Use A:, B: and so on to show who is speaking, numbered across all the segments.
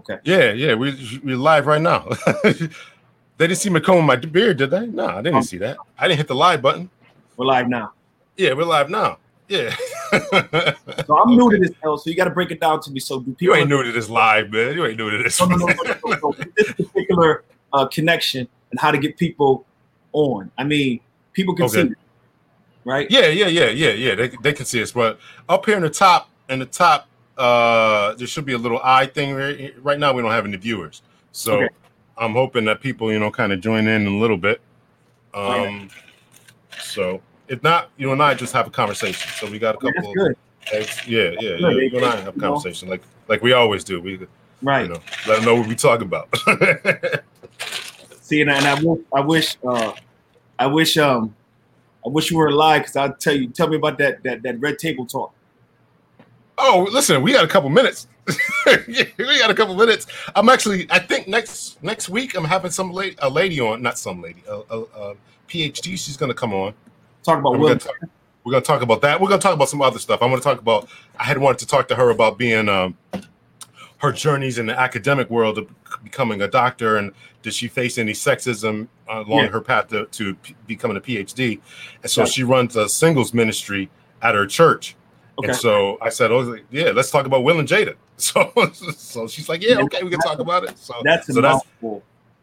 A: Okay.
B: Yeah, yeah, we we live right now. they didn't see me combing my beard, did they? No, I didn't um, see that. I didn't hit the live button.
A: We're live now.
B: Yeah, we're live now. Yeah.
A: so I'm new to this, L, so you got to break it down to me. So do
B: people? You ain't new to this live, man. You ain't new to this. No, no, no, no,
A: This particular uh, connection and how to get people on. I mean, people can okay. see, it, right?
B: Yeah, yeah, yeah, yeah, yeah. They they can see us, but up here in the top, in the top, uh, there should be a little eye thing. Right, right now, we don't have any viewers, so okay. I'm hoping that people, you know, kind of join in a little bit. Um, so if not, you and I just have a conversation. So we got a couple. Of, yeah, yeah, yeah. You and I have a conversation like like we always do. We
A: right.
B: You know, let them know what we talking about.
A: See, and I, and I, wish, I wish, uh, I wish, um, I wish you were alive because I'll tell you. Tell me about that that that red table talk.
B: Oh, listen, we got a couple minutes. we got a couple minutes. I'm actually, I think next next week I'm having some lady, a lady on, not some lady, a, a, a PhD. She's going to come on
A: Talk about
B: we're gonna talk, we're gonna talk about that. We're gonna talk about some other stuff. I'm gonna talk about. I had wanted to talk to her about being um, her journeys in the academic world of becoming a doctor, and did she face any sexism along yeah. her path to, to p- becoming a PhD? And so yeah. she runs a singles ministry at her church. Okay. And so I said, "Oh, yeah, let's talk about Will and Jada." So, so she's like, "Yeah, okay, we can talk about it." So
A: that's
B: so
A: that's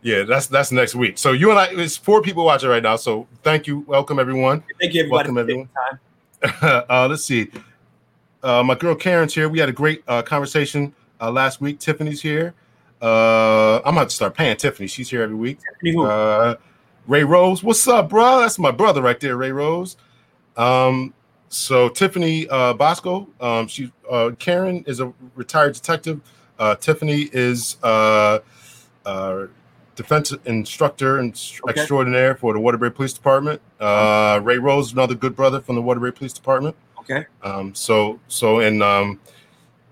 B: yeah, that's that's next week. So you and I, it's four people watching right now. So thank you, welcome everyone.
A: Thank you, everybody. Welcome everyone.
B: uh, let's see. Uh, my girl Karen's here. We had a great uh, conversation uh, last week. Tiffany's here. Uh, I'm about to start paying Tiffany. She's here every week. Uh, Ray Rose, what's up, bro? That's my brother right there, Ray Rose. Um, so Tiffany uh, Bosco, um, she uh, Karen is a retired detective. Uh, Tiffany is uh, uh, defense instructor and okay. extraordinaire for the Waterbury Police Department. Uh, Ray Rose, another good brother from the Waterbury Police Department.
A: Okay.
B: Um, so so and um,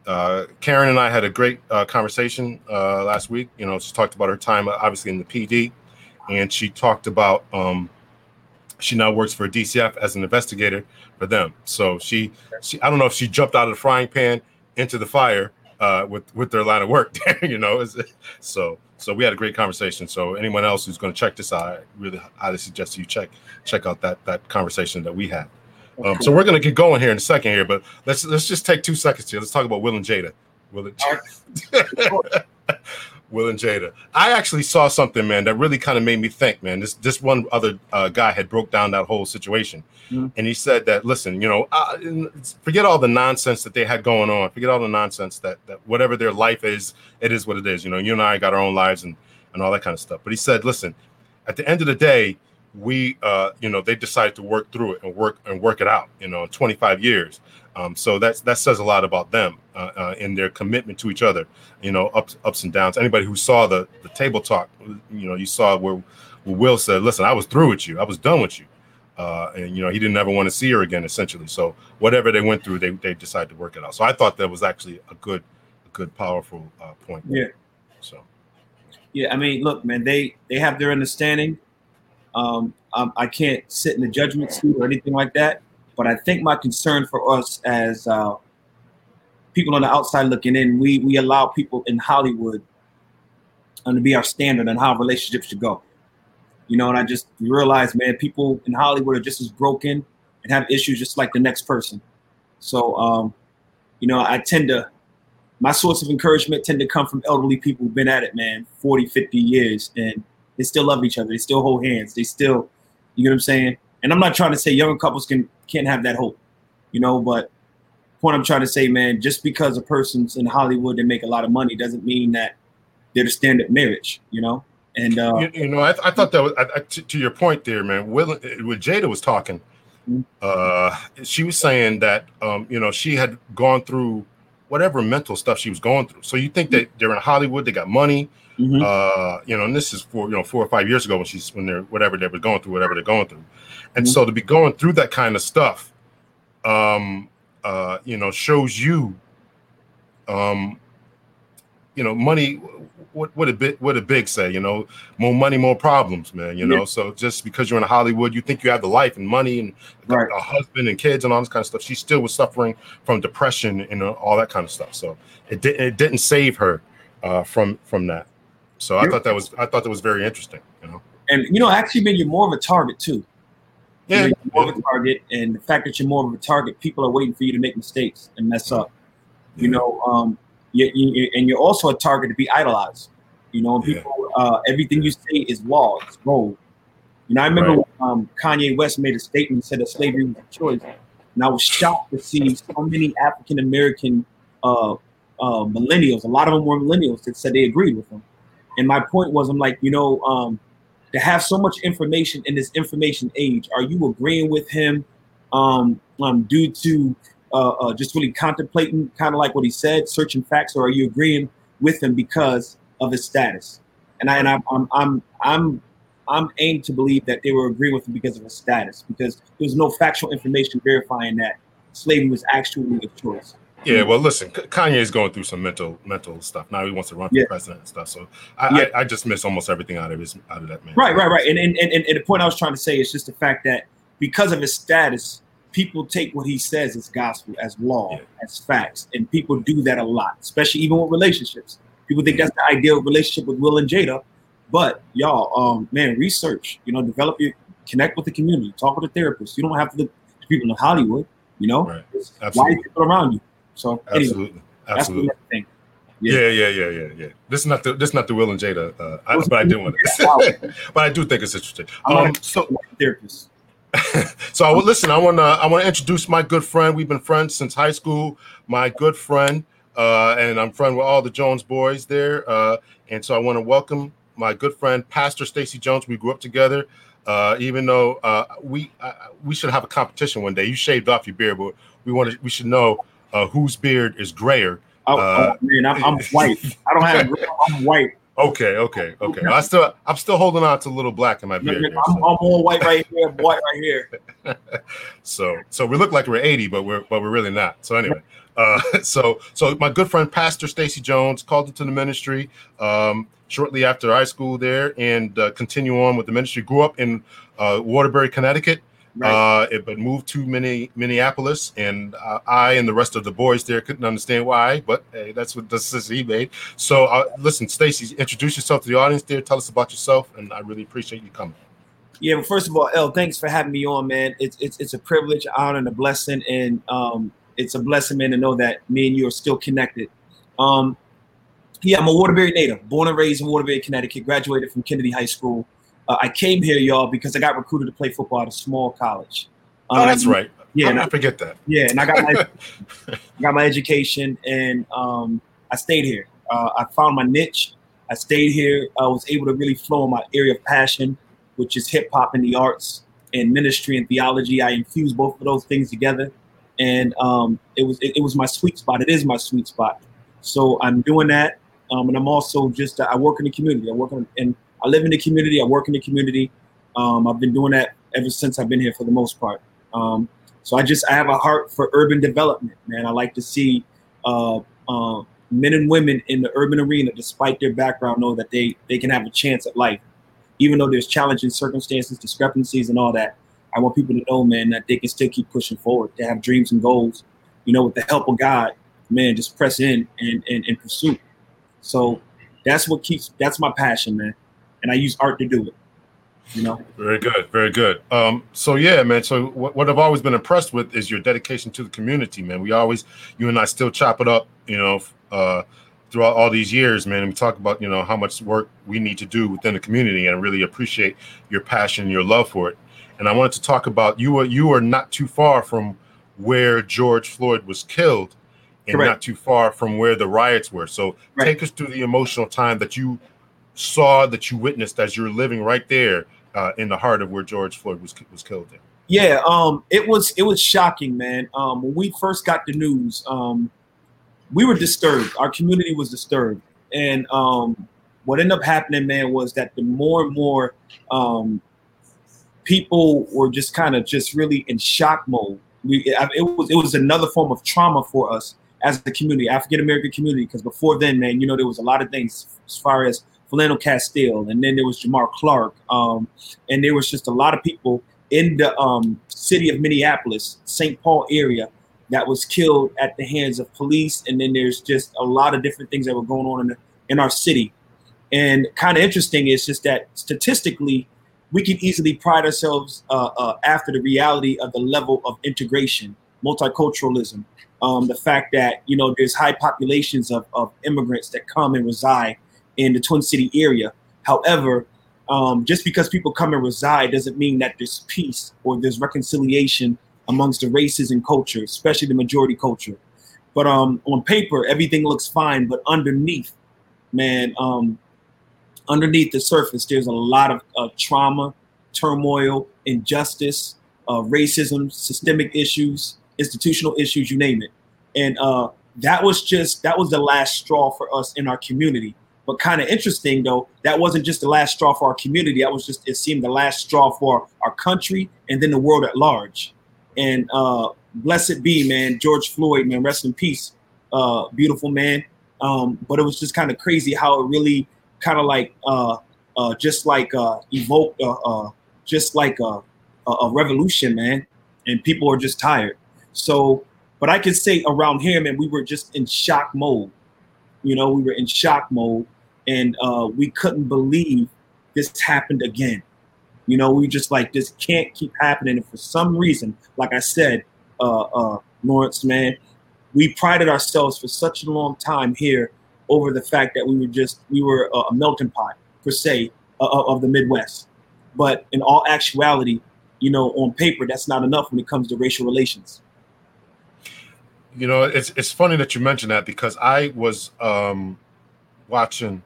B: uh, Karen and I had a great uh, conversation uh, last week. You know, she talked about her time, obviously in the PD, and she talked about um, she now works for DCF as an investigator for them. So she, she I don't know if she jumped out of the frying pan into the fire uh, with with their line of work. you know, so so we had a great conversation. So anyone else who's going to check this out, I really highly suggest you check check out that that conversation that we had. Um, so we're going to get going here in a second here, but let's let's just take two seconds here. Let's talk about Will and Jada. Will and Jada. Will and Jada. I actually saw something, man, that really kind of made me think, man. This this one other uh, guy had broke down that whole situation, mm-hmm. and he said that, listen, you know, uh, forget all the nonsense that they had going on. Forget all the nonsense that that whatever their life is, it is what it is. You know, you and I got our own lives and and all that kind of stuff. But he said, listen, at the end of the day, we, uh, you know, they decided to work through it and work and work it out. You know, 25 years. Um, so that's that says a lot about them uh, uh, in their commitment to each other. You know, ups ups and downs. Anybody who saw the the table talk, you know, you saw where, where Will said, "Listen, I was through with you. I was done with you," uh, and you know, he didn't ever want to see her again. Essentially, so whatever they went through, they they decided to work it out. So I thought that was actually a good, a good, powerful uh, point.
A: Yeah.
B: So.
A: Yeah, I mean, look, man, they they have their understanding. Um, um, I can't sit in the judgment seat or anything like that. But I think my concern for us as uh, people on the outside looking in, we we allow people in Hollywood um, to be our standard on how relationships should go. You know, and I just realized, man, people in Hollywood are just as broken and have issues just like the next person. So, um, you know, I tend to, my source of encouragement tend to come from elderly people who've been at it, man, 40, 50 years, and they still love each other. They still hold hands. They still, you know what I'm saying? And I'm not trying to say younger couples can can't have that hope, you know. But point I'm trying to say, man, just because a person's in Hollywood and make a lot of money doesn't mean that they're the standard marriage, you know. And uh,
B: you, you know, I, I, thought that was I, I, to, to, your point there, man. Will, when Jada was talking, mm-hmm. uh, she was saying that um, you know she had gone through whatever mental stuff she was going through. So you think that they're in Hollywood, they got money, mm-hmm. uh, you know, and this is for you know four or five years ago when she's when they're whatever they were going through, whatever they're going through. And mm-hmm. so to be going through that kind of stuff, um, uh, you know, shows you, um, you know, money. What what a bit what a big say, you know, more money, more problems, man. You know, yeah. so just because you're in Hollywood, you think you have the life and money and right. a husband and kids and all this kind of stuff. She still was suffering from depression and all that kind of stuff. So it didn't it didn't save her uh, from from that. So I thought that was I thought that was very interesting. You know,
A: and you know, actually, man, you're more of a target too.
B: Yeah,
A: you're more of a target, and the fact that you're more of a target, people are waiting for you to make mistakes and mess up. You know, um, you, you, and you're also a target to be idolized. You know, people, uh, everything you say is law, it's gold. You know, I remember right. when, um, Kanye West made a statement said that slavery was a choice, and I was shocked to see so many African American uh, uh, millennials. A lot of them were millennials that said they agreed with him. And my point was, I'm like, you know, um, to have so much information in this information age, are you agreeing with him um, um, due to uh, uh, just really contemplating kind of like what he said, searching facts, or are you agreeing with him because of his status? And I and I'm I'm I'm I'm, I'm aimed to believe that they were agreeing with him because of his status, because there's no factual information verifying that slavery was actually a choice.
B: Yeah, well, listen, Kanye is going through some mental mental stuff now. He wants to run for yeah. president and stuff. So I, yeah. I, I, just miss almost everything out of his out of that man.
A: Right, right, right. And and, and and the point I was trying to say is just the fact that because of his status, people take what he says as gospel, as law, yeah. as facts, and people do that a lot, especially even with relationships. People think that's the ideal relationship with Will and Jada, but y'all, um, man, research. You know, develop your connect with the community, talk with a therapist. You don't have to look to people in Hollywood. You know, right. why people around you so
B: absolutely, anyway, absolutely. Yeah. yeah. yeah, yeah, yeah, yeah, This is not the this is not the Will and Jada, uh, I, but I do want to, but I do think it's interesting. Um, so therapist. So I would listen. I want to I want to introduce my good friend. We've been friends since high school. My good friend, uh, and I'm friend with all the Jones boys there. Uh, and so I want to welcome my good friend, Pastor Stacy Jones. We grew up together. Uh, even though uh, we uh, we should have a competition one day. You shaved off your beard, but we want to we should know uh, whose beard is grayer.
A: Oh, oh I'm, I'm, white. I don't have. I'm white.
B: Okay, okay, okay. I still, I'm still holding on to a little black in my beard.
A: I'm, I'm all white right here, white right here.
B: so, so we look like we're 80, but we're, but we're really not. So anyway, uh, so, so my good friend Pastor Stacy Jones called into the ministry um, shortly after high school there, and uh, continue on with the ministry. Grew up in uh, Waterbury, Connecticut. Right. Uh, it, but moved to Mini, Minneapolis, and uh, I and the rest of the boys there couldn't understand why. But hey, that's what decision he made. So, uh, listen, Stacy, introduce yourself to the audience there. Tell us about yourself, and I really appreciate you coming.
A: Yeah, well, first of all, El, thanks for having me on, man. It's it's, it's a privilege, honor, and a blessing, and um, it's a blessing, man, to know that me and you are still connected. Um, yeah, I'm a Waterbury native, born and raised in Waterbury, Connecticut. Graduated from Kennedy High School. Uh, I came here, y'all, because I got recruited to play football at a small college.
B: Um, oh, that's right. Yeah, I, I forget that.
A: Yeah, and I got my got my education, and um, I stayed here. Uh, I found my niche. I stayed here. I was able to really flow in my area of passion, which is hip hop and the arts and ministry and theology. I infused both of those things together, and um, it was it, it, was my sweet spot. It is my sweet spot. So I'm doing that, um, and I'm also just I work in the community. I work in, in I live in the community. I work in the community. Um, I've been doing that ever since I've been here for the most part. Um, so I just I have a heart for urban development, man. I like to see uh, uh, men and women in the urban arena, despite their background, know that they they can have a chance at life, even though there's challenging circumstances, discrepancies, and all that. I want people to know, man, that they can still keep pushing forward. They have dreams and goals. You know, with the help of God, man, just press in and and, and pursue. So that's what keeps that's my passion, man and I use art to do it. You know.
B: Very good, very good. Um, so yeah, man. So what, what I've always been impressed with is your dedication to the community, man. We always, you and I, still chop it up, you know, uh, throughout all these years, man. And we talk about, you know, how much work we need to do within the community, and I really appreciate your passion, your love for it. And I wanted to talk about you. Are you are not too far from where George Floyd was killed, and Correct. not too far from where the riots were. So right. take us through the emotional time that you saw that you witnessed as you're living right there uh, in the heart of where George Floyd was was killed in?
A: Yeah, um, it was it was shocking, man. Um, when we first got the news, um, we were disturbed. Our community was disturbed, and um, what ended up happening, man, was that the more and more um, people were just kind of just really in shock mode. We, it was it was another form of trauma for us as a community, African American community, because before then, man, you know, there was a lot of things as far as Philando Castile, and then there was Jamar Clark, um, and there was just a lot of people in the um, city of Minneapolis, St. Paul area, that was killed at the hands of police. And then there's just a lot of different things that were going on in the in our city. And kind of interesting is just that statistically, we can easily pride ourselves uh, uh, after the reality of the level of integration, multiculturalism, um, the fact that you know there's high populations of, of immigrants that come and reside in the Twin City area. However, um, just because people come and reside doesn't mean that there's peace or there's reconciliation amongst the races and culture, especially the majority culture. But um, on paper, everything looks fine, but underneath, man, um, underneath the surface, there's a lot of uh, trauma, turmoil, injustice, uh, racism, systemic issues, institutional issues, you name it. And uh, that was just that was the last straw for us in our community. But kind of interesting though, that wasn't just the last straw for our community. That was just it seemed the last straw for our country and then the world at large. And uh, blessed be, man, George Floyd, man, rest in peace, uh, beautiful man. Um, but it was just kind of crazy how it really kind of like uh, uh, just like uh, evoked uh, uh, just like a, a revolution, man. And people are just tired. So, but I can say around here, man, we were just in shock mode. You know, we were in shock mode, and uh, we couldn't believe this happened again. You know, we just like this can't keep happening. And for some reason, like I said, uh, uh, Lawrence, man, we prided ourselves for such a long time here over the fact that we were just we were a melting pot per se of the Midwest. But in all actuality, you know, on paper, that's not enough when it comes to racial relations.
B: You know, it's it's funny that you mentioned that because I was um, watching.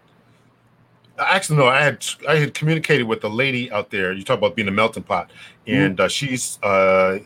B: Actually, no, I had I had communicated with a lady out there. You talk about being a melting pot, mm-hmm. and mm-hmm. uh, she's uh,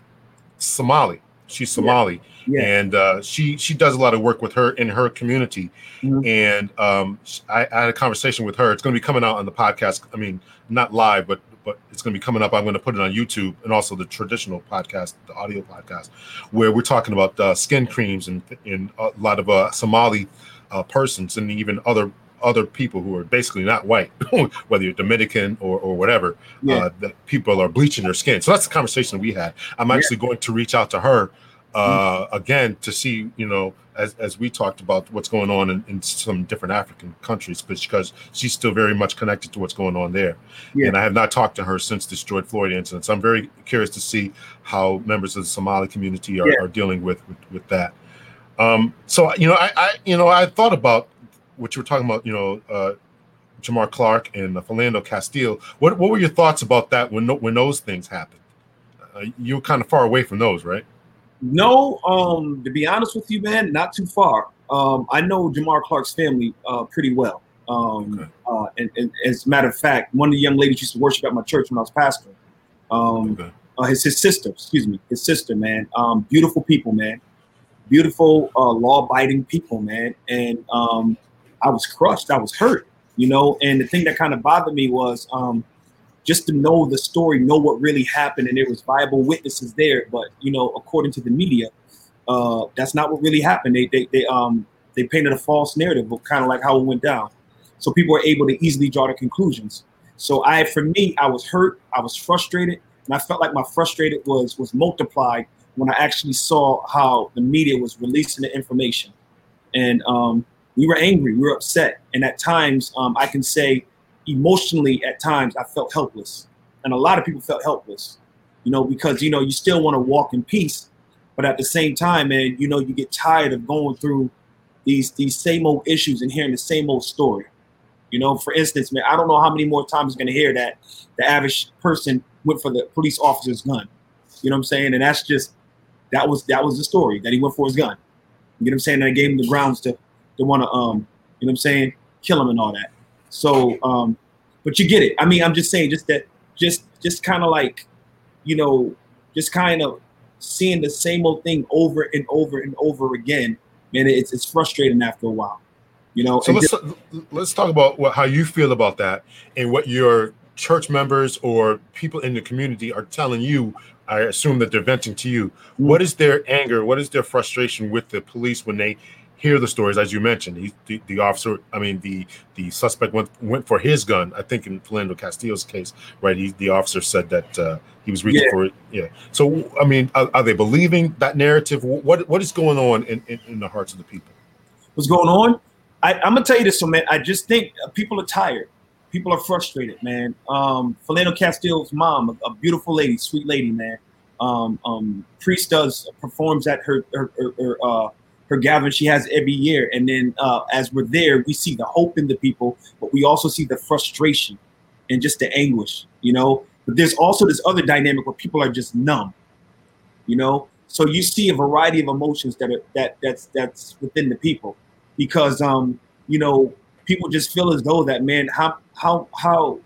B: Somali. She's Somali, yeah. Yeah. and uh, she she does a lot of work with her in her community. Mm-hmm. And um, I, I, had a conversation with her. It's going to be coming out on the podcast. I mean, not live, but but it's going to be coming up. I'm going to put it on YouTube and also the traditional podcast, the audio podcast, where we're talking about uh, skin creams and, and a lot of uh, Somali uh, persons and even other other people who are basically not white, whether you're Dominican or, or whatever, yeah. uh, that people are bleaching their skin. So that's the conversation we had. I'm actually yeah. going to reach out to her uh, mm-hmm. again to see, you know, as, as we talked about what's going on in, in some different African countries, because she's still very much connected to what's going on there. Yeah. And I have not talked to her since this George Floyd incident. So I'm very curious to see how members of the Somali community are, yeah. are dealing with, with, with that. Um, so you know, I, I, you know, I thought about what you were talking about. You know, uh, Jamar Clark and uh, Philando Castile. What what were your thoughts about that when when those things happened? Uh, you were kind of far away from those, right?
A: No, um, to be honest with you, man, not too far. Um, I know Jamar Clark's family uh, pretty well. Um, okay. uh, and, and, as a matter of fact, one of the young ladies used to worship at my church when I was pastor. Um, okay. uh, his, his sister, excuse me, his sister, man. Um, beautiful people, man. Beautiful, uh, law-abiding people, man. And um, I was crushed. I was hurt, you know. And the thing that kind of bothered me was um, just to know the story, know what really happened, and there was viable witnesses there. But you know, according to the media, uh, that's not what really happened. They they they um they painted a false narrative, but kind of like how it went down. So people were able to easily draw the conclusions. So I, for me, I was hurt, I was frustrated, and I felt like my frustrated was was multiplied when I actually saw how the media was releasing the information, and um, we were angry, we were upset, and at times um, I can say emotionally at times I felt helpless. And a lot of people felt helpless, you know, because, you know, you still want to walk in peace. But at the same time, man, you know, you get tired of going through these these same old issues and hearing the same old story. You know, for instance, man, I don't know how many more times you're gonna hear that the average person went for the police officer's gun. You know what I'm saying? And that's just that was that was the story that he went for his gun. You know what I'm saying? And I gave him the grounds to to want to um, you know what I'm saying, kill him and all that. So, um, but you get it. I mean, I'm just saying, just that, just just kind of like, you know, just kind of seeing the same old thing over and over and over again, man, it's it's frustrating after a while. You know.
B: So let's just, let's talk about what, how you feel about that and what your church members or people in the community are telling you. I assume that they're venting to you. Mm-hmm. What is their anger? What is their frustration with the police when they hear the stories as you mentioned. He, the, the, officer, I mean, the the suspect went went for his gun. I think in Philando Castillo's case, right? He, the officer said that uh, he was reaching yeah. for it. Yeah. So, I mean, are, are, they believing that narrative? What what is going on in, in, in, the hearts of the people?
A: What's going on? I, am gonna tell you this, so man. I just think people are tired. People are frustrated, man. Um, Philando Castile's mom, a, a, beautiful lady, sweet lady, man. Um, um, Priest does performs at her her her, her, uh, her gathering she has every year, and then uh, as we're there, we see the hope in the people, but we also see the frustration and just the anguish, you know. But there's also this other dynamic where people are just numb, you know. So you see a variety of emotions that are that that's that's within the people because um, you know, people just feel as though that man, how how how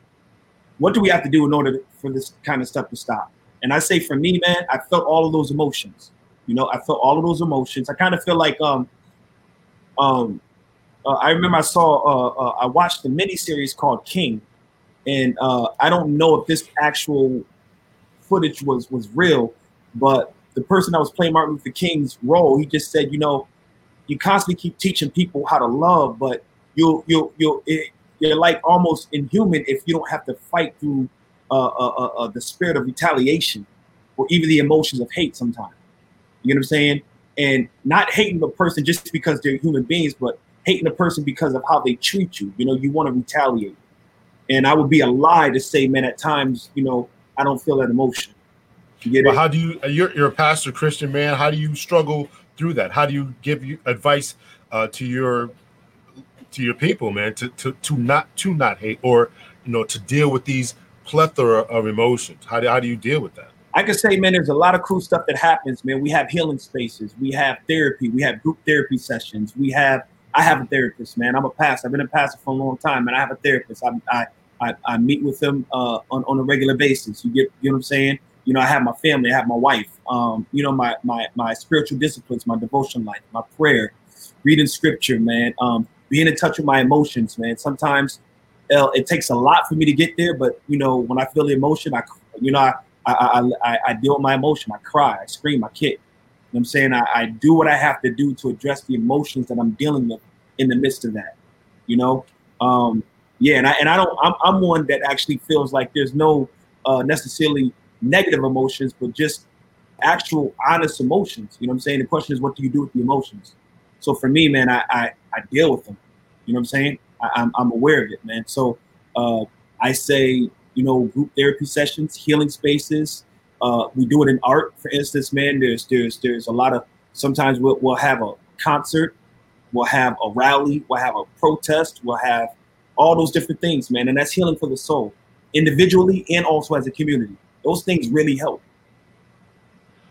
A: what do we have to do in order for this kind of stuff to stop? And I say for me, man, I felt all of those emotions. You know, I felt all of those emotions. I kind of feel like um um uh, I remember I saw uh, uh, I watched the miniseries called King, and uh, I don't know if this actual footage was was real, but the person that was playing Martin Luther King's role, he just said, you know, you constantly keep teaching people how to love, but you'll you'll you'll it, you're like almost inhuman if you don't have to fight through uh, uh, the spirit of retaliation or even the emotions of hate sometimes. You know what I'm saying? And not hating the person just because they're human beings, but hating the person because of how they treat you. You know, you want to retaliate. And I would be a lie to say, man, at times, you know, I don't feel that emotion.
B: You get but it? how do you? You're, you're a pastor, Christian man. How do you struggle through that? How do you give you advice uh, to your to your people, man, to, to to not to not hate or you know to deal with these plethora of emotions? How do how do you deal with that?
A: I can say, man, there's a lot of cool stuff that happens, man. We have healing spaces, we have therapy, we have group therapy sessions, we have. I have a therapist, man. I'm a pastor. I've been a pastor for a long time, and I have a therapist. I I, I, I meet with them uh, on on a regular basis. You get, you know what I'm saying? You know, I have my family, I have my wife. Um, you know, my my my spiritual disciplines, my devotion life, my prayer, reading scripture, man. Um, being in touch with my emotions, man. Sometimes uh, it takes a lot for me to get there, but you know, when I feel the emotion, I, you know, I I, I, I deal with my emotion. I cry, I scream, I kick. You know what I'm saying? I, I do what I have to do to address the emotions that I'm dealing with in the midst of that. You know? Um, yeah, and I and I don't I'm, I'm one that actually feels like there's no uh, necessarily negative emotions, but just actual honest emotions. You know what I'm saying? The question is what do you do with the emotions? So for me, man, I I, I deal with them. You know what I'm saying? I, am I'm, I'm aware of it, man. So uh, I say, you know, group therapy sessions, healing spaces. Uh, we do it in art, for instance, man. There's there's there's a lot of sometimes we'll, we'll have a concert, we'll have a rally, we'll have a protest, we'll have all those different things, man. And that's healing for the soul, individually and also as a community. Those things really help.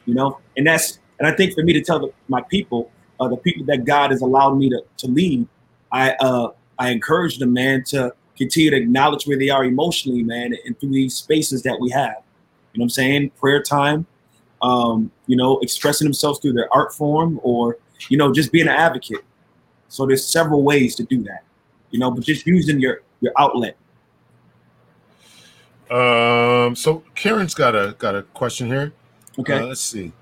A: You know, and that's and I think for me to tell the, my people, uh, the people that God has allowed me to, to lead, I uh, I encourage them, man, to continue to acknowledge where they are emotionally, man, and through these spaces that we have. You know what I'm saying? Prayer time, um, you know, expressing themselves through their art form or, you know, just being an advocate. So there's several ways to do that, you know, but just using your your outlet.
B: Um, so Karen's got a got a question here.
A: Okay.
B: Uh, let's see.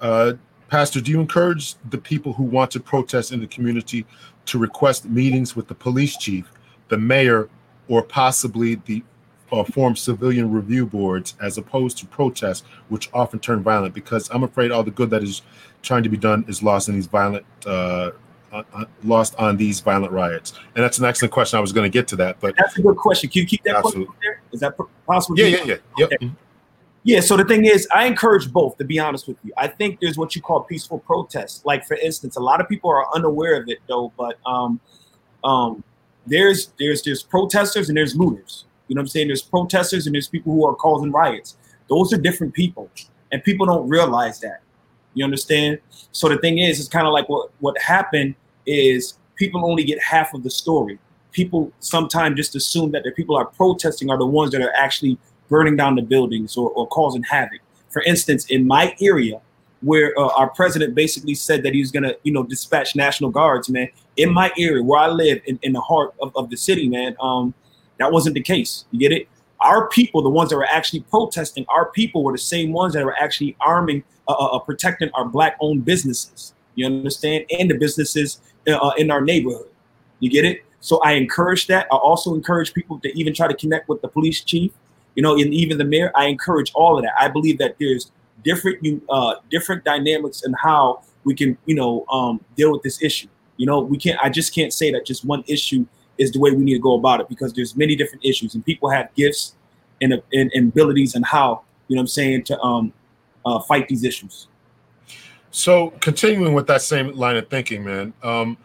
B: Uh, Pastor, do you encourage the people who want to protest in the community to request meetings with the police chief, the mayor, or possibly the uh, form civilian review boards as opposed to protests, which often turn violent? Because I'm afraid all the good that is trying to be done is lost in these violent, uh, uh, uh lost on these violent riots. And that's an excellent question. I was going to get to that, but
A: that's a good question. Can you keep that Absolutely. there? Is that possible?
B: Yeah, yeah, yeah. Yep. Okay.
A: Yeah, so the thing is, I encourage both, to be honest with you. I think there's what you call peaceful protests. Like, for instance, a lot of people are unaware of it, though, but um, um, there's there's there's protesters and there's looters. You know what I'm saying? There's protesters and there's people who are causing riots. Those are different people, and people don't realize that. You understand? So the thing is, it's kind of like what what happened is people only get half of the story. People sometimes just assume that the people are protesting are the ones that are actually burning down the buildings or, or causing havoc. For instance, in my area, where uh, our president basically said that he was to, you know, dispatch National Guards, man, in my area where I live in, in the heart of, of the city, man, um, that wasn't the case. You get it? Our people, the ones that were actually protesting, our people were the same ones that were actually arming, uh, uh, uh protecting our black-owned businesses. You understand? And the businesses uh, uh, in our neighborhood. You get it? So I encourage that. I also encourage people to even try to connect with the police chief you know, and even the mayor, I encourage all of that. I believe that there's different uh, different dynamics and how we can, you know, um, deal with this issue. You know, we can't. I just can't say that just one issue is the way we need to go about it because there's many different issues and people have gifts and, and, and abilities and how you know what I'm saying to um uh, fight these issues.
B: So continuing with that same line of thinking, man. Um,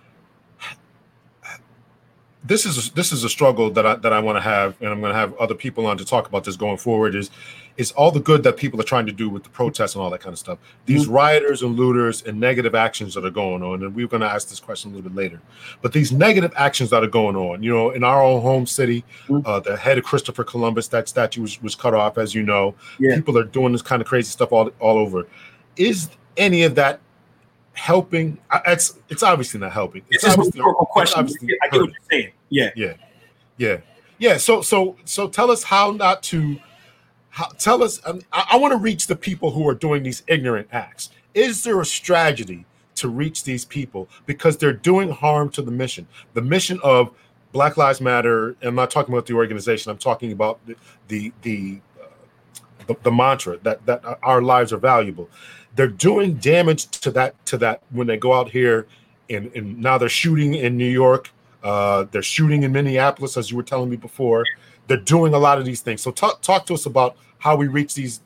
B: this is this is a struggle that I that I want to have, and I'm going to have other people on to talk about this going forward. Is is all the good that people are trying to do with the protests and all that kind of stuff. These mm-hmm. rioters and looters and negative actions that are going on, and we're going to ask this question a little bit later. But these negative actions that are going on, you know, in our own home city, mm-hmm. uh, the head of Christopher Columbus, that statue was, was cut off, as you know. Yeah. People are doing this kind of crazy stuff all all over. Is any of that helping? It's it's obviously not helping.
A: It's, it's obviously, a question. I get what you're saying. Yeah,
B: yeah, yeah, yeah. So so so tell us how not to. How, tell us. Um, I, I want to reach the people who are doing these ignorant acts. Is there a strategy to reach these people because they're doing harm to the mission? The mission of Black Lives Matter. I'm not talking about the organization. I'm talking about the the the, uh, the, the mantra that that our lives are valuable they're doing damage to that to that when they go out here and, and now they're shooting in New York. Uh, they're shooting in Minneapolis, as you were telling me before. They're doing a lot of these things. So talk talk to us about how we reach these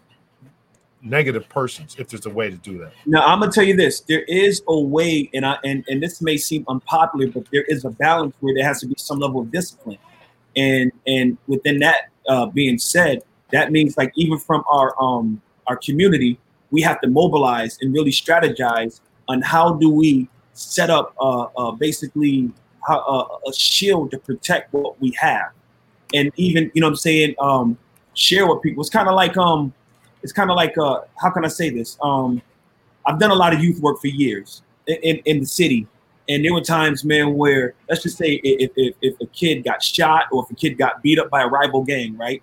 B: negative persons, if there's a way to do that.
A: Now I'm gonna tell you this: there is a way, and I and, and this may seem unpopular, but there is a balance where there has to be some level of discipline, and and within that uh, being said, that means like even from our um our community, we have to mobilize and really strategize on how do we set up uh, uh, basically uh, a shield to protect what we have. And even you know i'm saying um, share with people. It's kind of like um it's kind of like uh how can i say this? Um i've done a lot of youth work for years in, in, in the city. And there were times man where let's just say if, if, if, a kid got shot or if a kid got beat up by a rival gang right?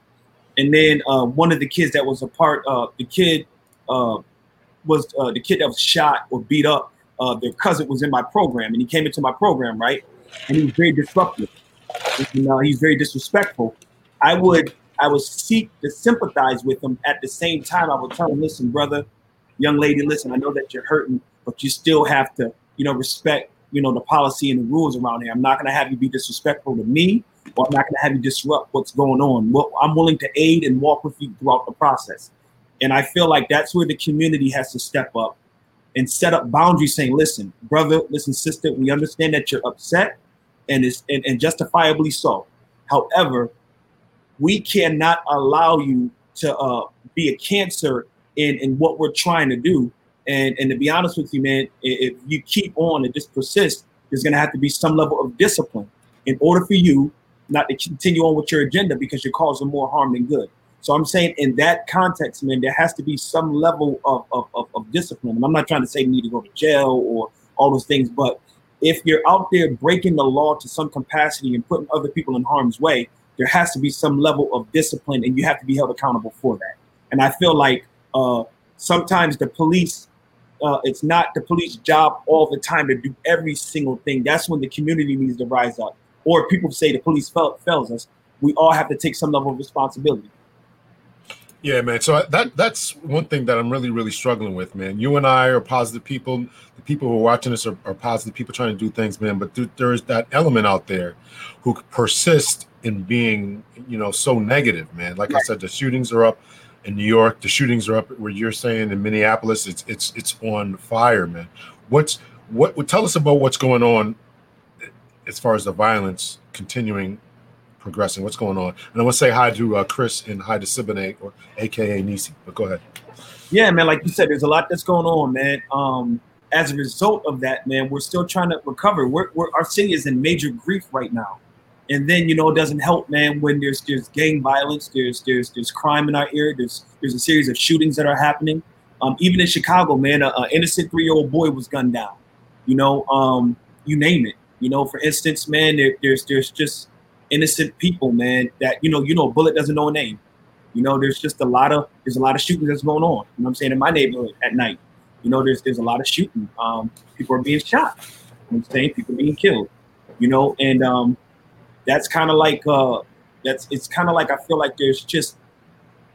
A: And then uh, one of the kids that was a part of the kid uh, was uh, the kid that was shot or beat up. Uh, their cousin was in my program, and he came into my program, right? And he was very disruptive. And, uh, he's very disrespectful. I would I would seek to sympathize with him. At the same time, I would tell him, "Listen, brother, young lady, listen. I know that you're hurting, but you still have to, you know, respect, you know, the policy and the rules around here. I'm not going to have you be disrespectful to me, or I'm not going to have you disrupt what's going on. Well, I'm willing to aid and walk with you throughout the process. And I feel like that's where the community has to step up and set up boundaries saying, listen, brother, listen, sister, we understand that you're upset and it's and, and justifiably so. However, we cannot allow you to uh, be a cancer in, in what we're trying to do. And, and to be honest with you, man, if you keep on and just persist, there's going to have to be some level of discipline in order for you not to continue on with your agenda because you're causing more harm than good. So I'm saying in that context, man, there has to be some level of, of, of, of discipline. And I'm not trying to say you need to go to jail or all those things, but if you're out there breaking the law to some capacity and putting other people in harm's way, there has to be some level of discipline and you have to be held accountable for that. And I feel like uh, sometimes the police, uh, it's not the police job all the time to do every single thing. That's when the community needs to rise up. Or people say the police fail, fails us. We all have to take some level of responsibility.
B: Yeah, man. So that that's one thing that I'm really, really struggling with, man. You and I are positive people. The people who are watching this are, are positive people trying to do things, man. But th- there is that element out there who persist in being, you know, so negative, man. Like right. I said, the shootings are up in New York. The shootings are up where you're saying in Minneapolis. It's it's it's on fire, man. What's what? Tell us about what's going on as far as the violence continuing progressing? What's going on? And I want to say hi to uh, Chris and hi to Siboney, or AKA Nisi. But go ahead.
A: Yeah, man. Like you said, there's a lot that's going on, man. Um, as a result of that, man, we're still trying to recover. We're, we're, our city is in major grief right now. And then you know it doesn't help, man, when there's there's gang violence, there's there's there's crime in our area, there's there's a series of shootings that are happening. Um, even in Chicago, man, an innocent three year old boy was gunned down. You know, um, you name it. You know, for instance, man, there, there's there's just innocent people, man. That you know, you know, a bullet doesn't know a name. You know, there's just a lot of there's a lot of shooting that's going on. You know I'm saying? In my neighborhood at night, you know, there's there's a lot of shooting. Um, people are being shot. You know I'm saying people being killed. You know, and um, that's kind of like uh, that's it's kind of like I feel like there's just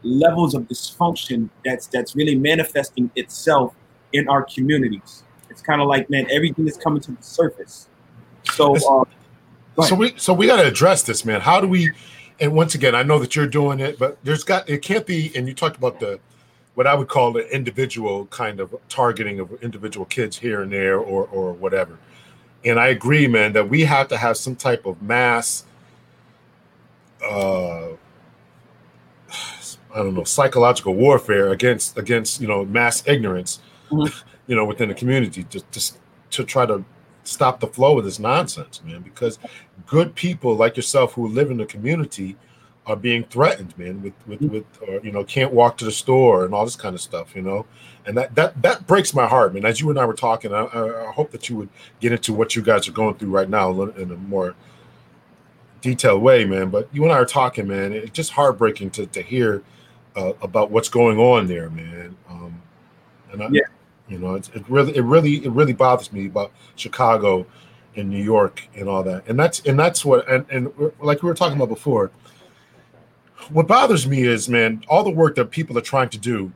A: levels of dysfunction that's that's really manifesting itself in our communities. It's kind of like man, everything is coming to the surface. So, uh,
B: so we so we got to address this, man. How do we? And once again, I know that you're doing it, but there's got it can't be. And you talked about the what I would call the individual kind of targeting of individual kids here and there, or or whatever. And I agree, man, that we have to have some type of mass. Uh, I don't know, psychological warfare against against you know mass ignorance, mm-hmm. you know, within the community to, to to try to stop the flow of this nonsense, man. Because good people like yourself who live in the community are being threatened, man, with with mm-hmm. with or, you know can't walk to the store and all this kind of stuff, you know, and that that that breaks my heart, man. As you and I were talking, I, I hope that you would get into what you guys are going through right now in a more detailed way, man. But you and I are talking, man. It's just heartbreaking to to hear uh, about what's going on there, man. Um, and I, yeah. You know, it really, it really, it really bothers me about Chicago and New York and all that. And that's and that's what and and like we were talking about before. What bothers me is, man, all the work that people are trying to do,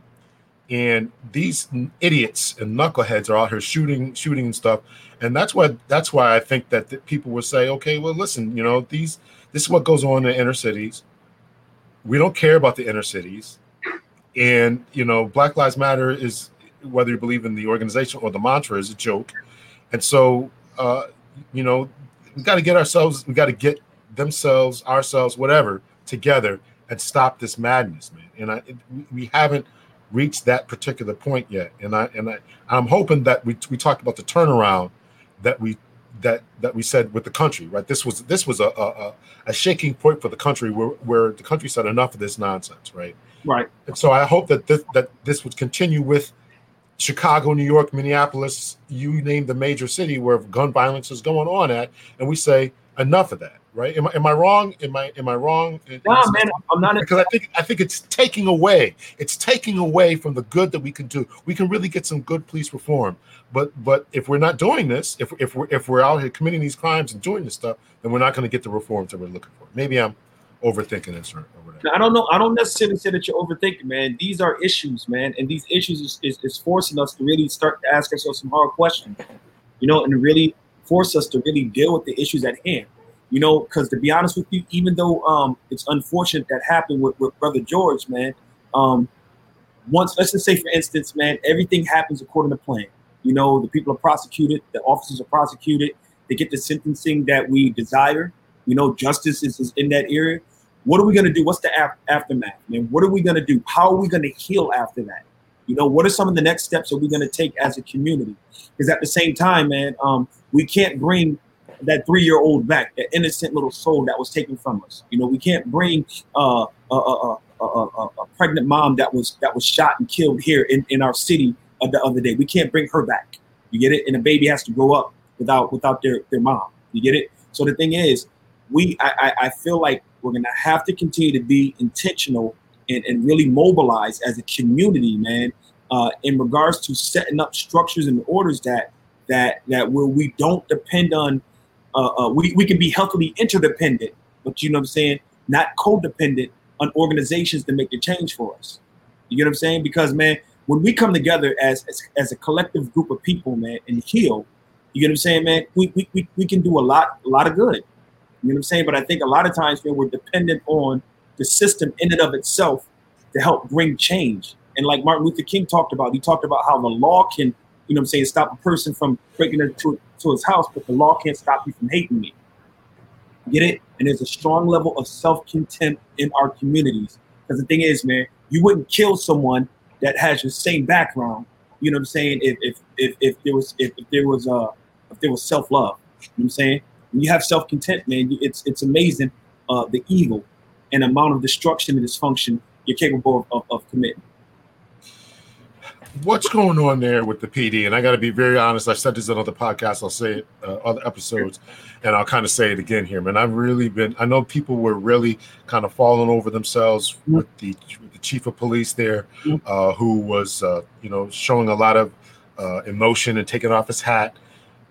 B: and these idiots and knuckleheads are out here shooting, shooting and stuff. And that's why that's why I think that people will say, okay, well, listen, you know, these this is what goes on in the inner cities we don't care about the inner cities and you know black lives matter is whether you believe in the organization or the mantra is a joke and so uh you know we got to get ourselves we got to get themselves ourselves whatever together and stop this madness man and i we haven't reached that particular point yet and i and i i'm hoping that we, we talked about the turnaround that we that that we said with the country, right? This was this was a a, a shaking point for the country where, where the country said enough of this nonsense, right?
A: Right.
B: And so I hope that this that this would continue with Chicago, New York, Minneapolis, you name the major city where gun violence is going on at, and we say enough of that right? Am I, am I wrong? Am I am I wrong?
A: No, man, I'm not
B: because I think I think it's taking away. It's taking away from the good that we can do. We can really get some good police reform, but but if we're not doing this, if if we're if we're out here committing these crimes and doing this stuff, then we're not going to get the reforms that we're looking for. Maybe I'm overthinking this or, or whatever.
A: I don't know. I don't necessarily say that you're overthinking, man. These are issues, man, and these issues is, is, is forcing us to really start to ask ourselves some hard questions, you know, and really force us to really deal with the issues at hand you know, because to be honest with you, even though um, it's unfortunate that happened with, with Brother George, man, um, once, let's just say, for instance, man, everything happens according to plan. You know, the people are prosecuted, the officers are prosecuted, they get the sentencing that we desire. You know, justice is, is in that area. What are we going to do? What's the af- aftermath, man? What are we going to do? How are we going to heal after that? You know, what are some of the next steps that we're going to take as a community? Because at the same time, man, um, we can't bring that three year old back, that innocent little soul that was taken from us. You know, we can't bring uh, a, a, a, a, pregnant mom that was that was shot and killed here in, in our city of the other day. We can't bring her back. You get it? And a baby has to grow up without without their, their mom. You get it? So the thing is, we I, I feel like we're gonna have to continue to be intentional and, and really mobilize as a community, man, uh, in regards to setting up structures and orders that that that where we don't depend on uh, uh, we, we can be healthily interdependent, but you know what I'm saying? Not codependent on organizations to make the change for us. You get what I'm saying? Because man, when we come together as, as, as a collective group of people, man, and heal, you get what I'm saying, man? We, we, we, we can do a lot, a lot of good. You know what I'm saying? But I think a lot of times, man, we're dependent on the system in and of itself to help bring change. And like Martin Luther King talked about, he talked about how the law can, you know what I'm saying, stop a person from breaking into to his house, but the law can't stop you from hating me. Get it? And there's a strong level of self contempt in our communities. Because the thing is, man, you wouldn't kill someone that has your same background. You know what I'm saying? If if if, if there was if, if there was uh if there was self love, you know what I'm saying? When you have self content, man, it's it's amazing uh, the evil and amount of destruction and dysfunction you're capable of, of, of committing
B: what's going on there with the PD? And I got to be very honest. I said this in other podcasts. I'll say it uh, other episodes, and I'll kind of say it again here, man. I've really been. I know people were really kind of falling over themselves mm-hmm. with the, with the chief of police there, mm-hmm. uh, who was, uh, you know, showing a lot of uh, emotion and taking off his hat.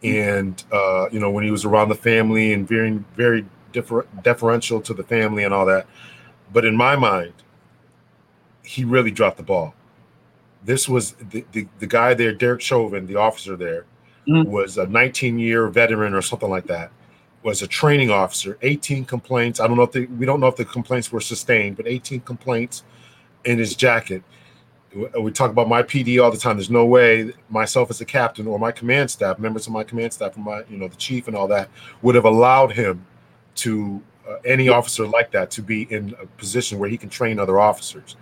B: And uh, you know, when he was around the family and very, very differ- deferential to the family and all that. But in my mind, he really dropped the ball this was the, the, the guy there, Derek Chauvin, the officer there, mm. was a 19 year veteran or something like that. Was a training officer. 18 complaints. I don't know if the, we don't know if the complaints were sustained, but 18 complaints in his jacket. We talk about my PD all the time. There's no way myself as a captain or my command staff, members of my command staff, and my you know the chief and all that would have allowed him to uh, any officer like that to be in a position where he can train other officers.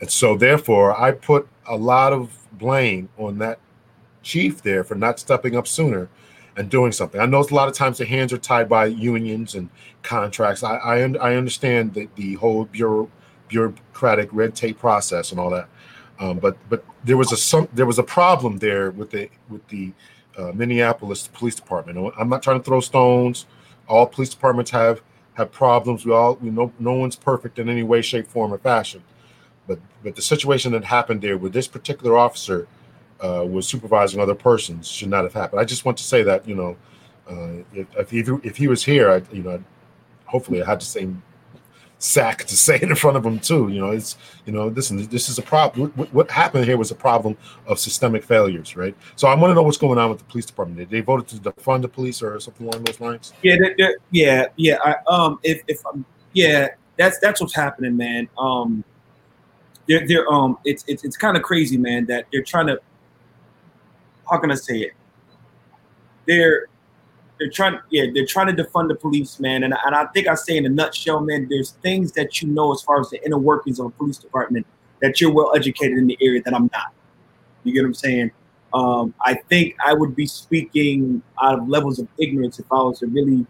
B: And so, therefore, I put a lot of blame on that chief there for not stepping up sooner and doing something. I know a lot of times the hands are tied by unions and contracts. I I, I understand the, the whole bureau, bureaucratic red tape process and all that. Um, but but there was a some there was a problem there with the with the uh, Minneapolis Police Department. I'm not trying to throw stones. All police departments have have problems. We all we know no one's perfect in any way, shape, form, or fashion. But but the situation that happened there with this particular officer uh, was supervising other persons should not have happened. I just want to say that you know uh, if, if he if he was here, I you know hopefully I had the same sack to say it in front of him too. You know, it's you know, listen, this is a problem. What, what, happened here was a problem of systemic failures, right? So I want to know what's going on with the police department. Did they voted to defund the police or something along those lines?
A: Yeah, they're, they're, yeah, yeah. I, um, if if um, yeah, that's that's what's happening, man. Um, they're they're um, it's it's it's kind of crazy, man. That they're trying to. How can I say it? They're they're trying yeah they're trying to defund the police man. And, and i think i say in a nutshell man there's things that you know as far as the inner workings of a police department that you're well educated in the area that i'm not. You get what i'm saying? Um, i think i would be speaking out of levels of ignorance if i was to really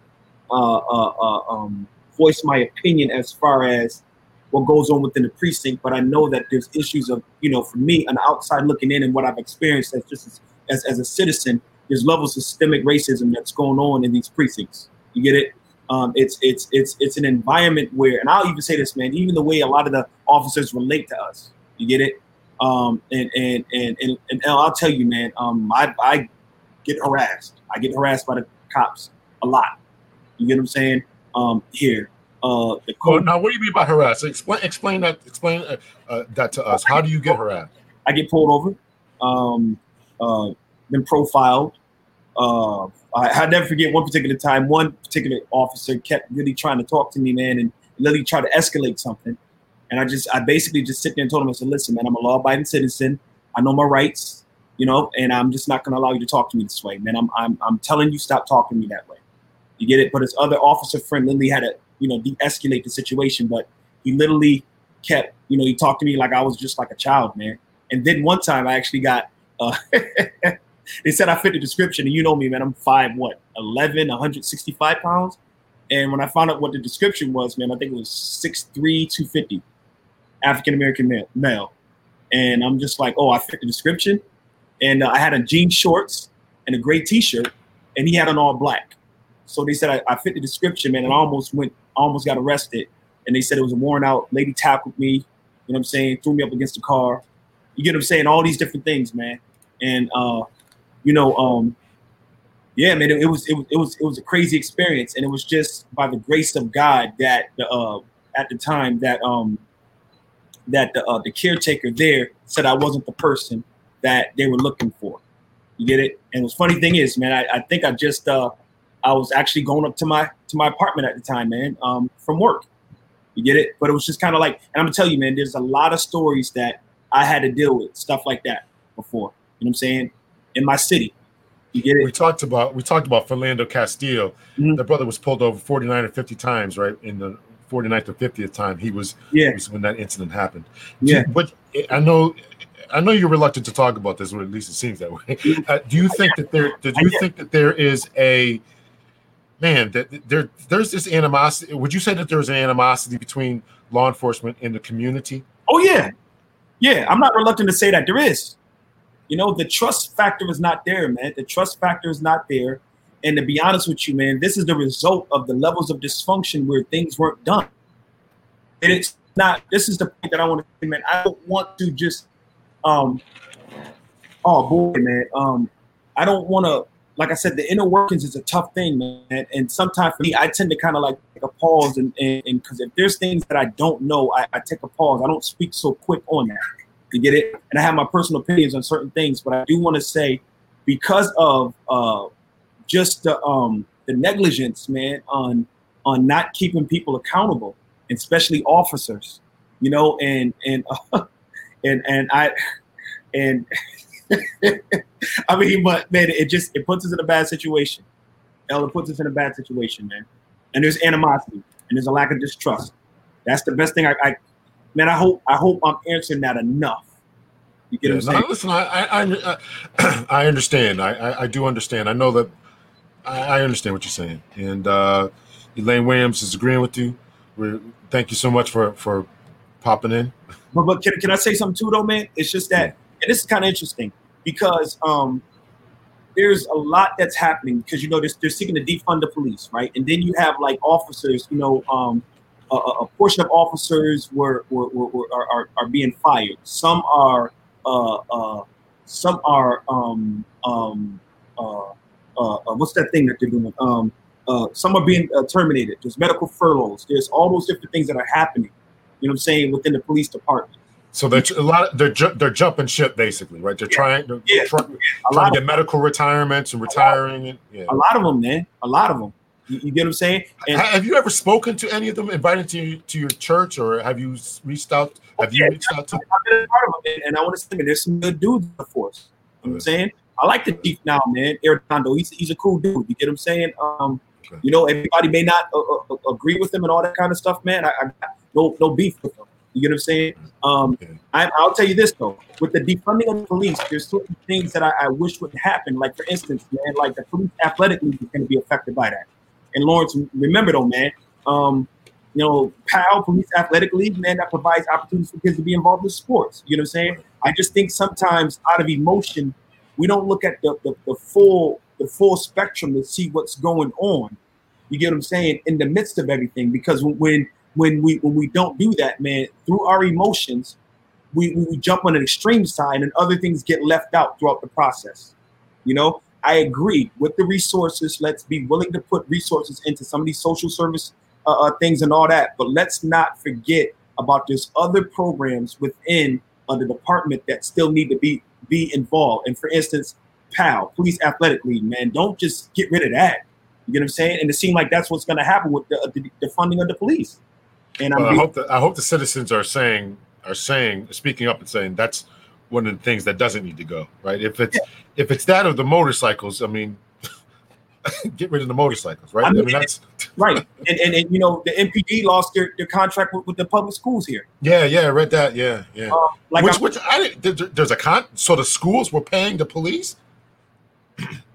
A: uh, uh, uh, um, voice my opinion as far as what goes on within the precinct. But i know that there's issues of you know for me an outside looking in and what i've experienced as just as, as, as a citizen there's levels of systemic racism that's going on in these precincts. You get it? Um, it's it's it's it's an environment where, and I'll even say this, man. Even the way a lot of the officers relate to us, you get it? Um, and, and and and and I'll tell you, man. Um, I I get harassed. I get harassed by the cops a lot. You get what I'm saying? Um, here, uh, the
B: now, what do you mean by harassed? Explain explain that explain uh, uh, that to us. How do you get harassed?
A: I get pulled over. Um, uh, been profiled. Uh, I, I never forget one particular time, one particular officer kept really trying to talk to me, man, and literally try to escalate something. And I just, I basically just sit there and told him, I said, listen, man, I'm a law-abiding citizen. I know my rights, you know, and I'm just not going to allow you to talk to me this way, man. I'm, I'm, I'm telling you, stop talking to me that way. You get it? But his other officer friend literally had to, you know, de-escalate the situation, but he literally kept, you know, he talked to me like I was just like a child, man. And then one time I actually got, uh, they said I fit the description, and you know me, man. I'm five, what, 11, 165 pounds. And when I found out what the description was, man, I think it was 6'3, 250, African American male. And I'm just like, oh, I fit the description. And uh, I had a jean shorts and a gray T-shirt, and he had an all black. So they said I, I fit the description, man, and I almost went, almost got arrested. And they said it was a worn out lady tackled me. You know what I'm saying? Threw me up against the car. You get what I'm saying? All these different things, man. And uh, you know, um, yeah, man, it, it, was it was it was it was a crazy experience, and it was just by the grace of God that the uh, at the time that um that the uh, the caretaker there said I wasn't the person that they were looking for. You get it? And the funny thing is, man, I, I think I just uh I was actually going up to my to my apartment at the time, man, um, from work. You get it? But it was just kind of like, and I'm gonna tell you, man, there's a lot of stories that I had to deal with, stuff like that before. You know what I'm saying? In my city. You get it?
B: We talked about we talked about Philando Castile. Mm-hmm. The brother was pulled over 49 or 50 times, right? In the 49th or 50th time, he was yeah was when that incident happened.
A: Yeah,
B: but I know I know you're reluctant to talk about this, or at least it seems that way. Uh, do you think that there? Do you think that there is a man that there? There's this animosity. Would you say that there's an animosity between law enforcement and the community?
A: Oh yeah, yeah. I'm not reluctant to say that there is. You know, the trust factor is not there, man. The trust factor is not there. And to be honest with you, man, this is the result of the levels of dysfunction where things weren't done. And it's not, this is the point that I want to say, man. I don't want to just, um, oh boy, man. Um, I don't want to, like I said, the inner workings is a tough thing, man. And sometimes for me, I tend to kind of like take a pause and because if there's things that I don't know, I, I take a pause. I don't speak so quick on that. You get it? And I have my personal opinions on certain things, but I do want to say because of uh, just the um, the negligence, man, on on not keeping people accountable, especially officers. You know, and and uh, and and I and I mean, but man, it just it puts us in a bad situation. It puts us in a bad situation, man. And there's animosity and there's a lack of distrust. That's the best thing I, I man. I hope I hope I'm answering that enough.
B: You get yeah, what I'm saying? No, listen, I I, I, I understand. I, I, I do understand. I know that I, I understand what you're saying. And uh, Elaine Williams is agreeing with you. We're, thank you so much for for popping in.
A: But but can, can I say something too though, man? It's just that and this is kind of interesting because um, there's a lot that's happening because you know they're, they're, seeking to defund the police, right? And then you have like officers, you know, um, a, a, portion of officers were, were, were, were are, are, being fired. Some are uh, uh, some are um, um, uh, uh, uh, what's that thing that they're doing? Um, uh, some are being uh, terminated. There's medical furloughs. There's all those different things that are happening. You know what I'm saying within the police department.
B: So they're a lot. Of, they're ju- they're jumping ship basically, right? They're yeah. trying. They're yeah. try, trying to get medical retirements and retiring. And,
A: yeah. A lot of them, man. A lot of them. You, you get what I'm saying?
B: And have you ever spoken to any of them, invited to to your church, or have you reached out? Have you reached out to? I've been a part
A: of them, and I want to say, man, there's some good dudes in the force. You know what I'm saying? I like the chief now, man. Arradondo, he's he's a cool dude. You get what I'm saying? Um, okay. you know, everybody may not uh, uh, agree with him and all that kind of stuff, man. I, I got no no beef with him. You get what I'm saying? Um, I, will tell you this though, with the defunding of the police, there's certain things that I, I, wish would happen. Like for instance, man, like the police athletic league is going to be affected by that. And Lawrence, remember though, man, um, you know, PAL, Police Athletic League, man, that provides opportunities for kids to be involved in sports. You know what I'm saying? I just think sometimes out of emotion, we don't look at the, the, the full the full spectrum to see what's going on. You get what I'm saying? In the midst of everything, because when when we when we don't do that, man, through our emotions, we, we jump on an extreme side and other things get left out throughout the process. You know, I agree with the resources. Let's be willing to put resources into some of these social service uh, uh, things and all that, but let's not forget about there's other programs within uh, the department that still need to be be involved. And for instance, PAL, Police Athletic League, man, don't just get rid of that. You get what I'm saying? And it seems like that's what's going to happen with the, the, the funding of the police.
B: And well, I hope that I hope the citizens are saying are saying speaking up and saying that's one of the things that doesn't need to go right. If it's yeah. if it's that of the motorcycles, I mean, get rid of the motorcycles, right? I mean, I mean that's
A: right. And, and, and you know the MPD lost their, their contract with, with the public schools here.
B: Yeah, yeah, I read that. Yeah, yeah. Uh, like which, which I there's a con. So the schools were paying the police.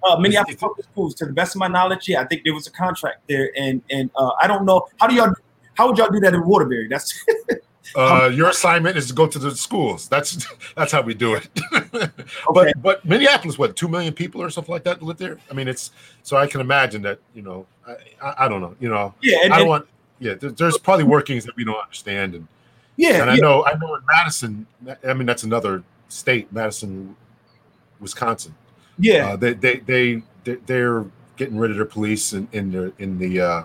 A: Uh, Minneapolis public schools, to the best of my knowledge, yeah, I think there was a contract there, and and uh, I don't know how do y'all how would y'all do that in Waterbury? That's
B: uh, your assignment is to go to the schools. That's that's how we do it. okay. But but Minneapolis, what two million people or something like that live there? I mean, it's so I can imagine that you know I, I, I don't know you know yeah and, I don't want yeah there, there's probably workings that we don't understand and yeah and I yeah. know I know in Madison I mean that's another state Madison Wisconsin yeah uh, they, they they they're getting rid of their police in in the in the uh,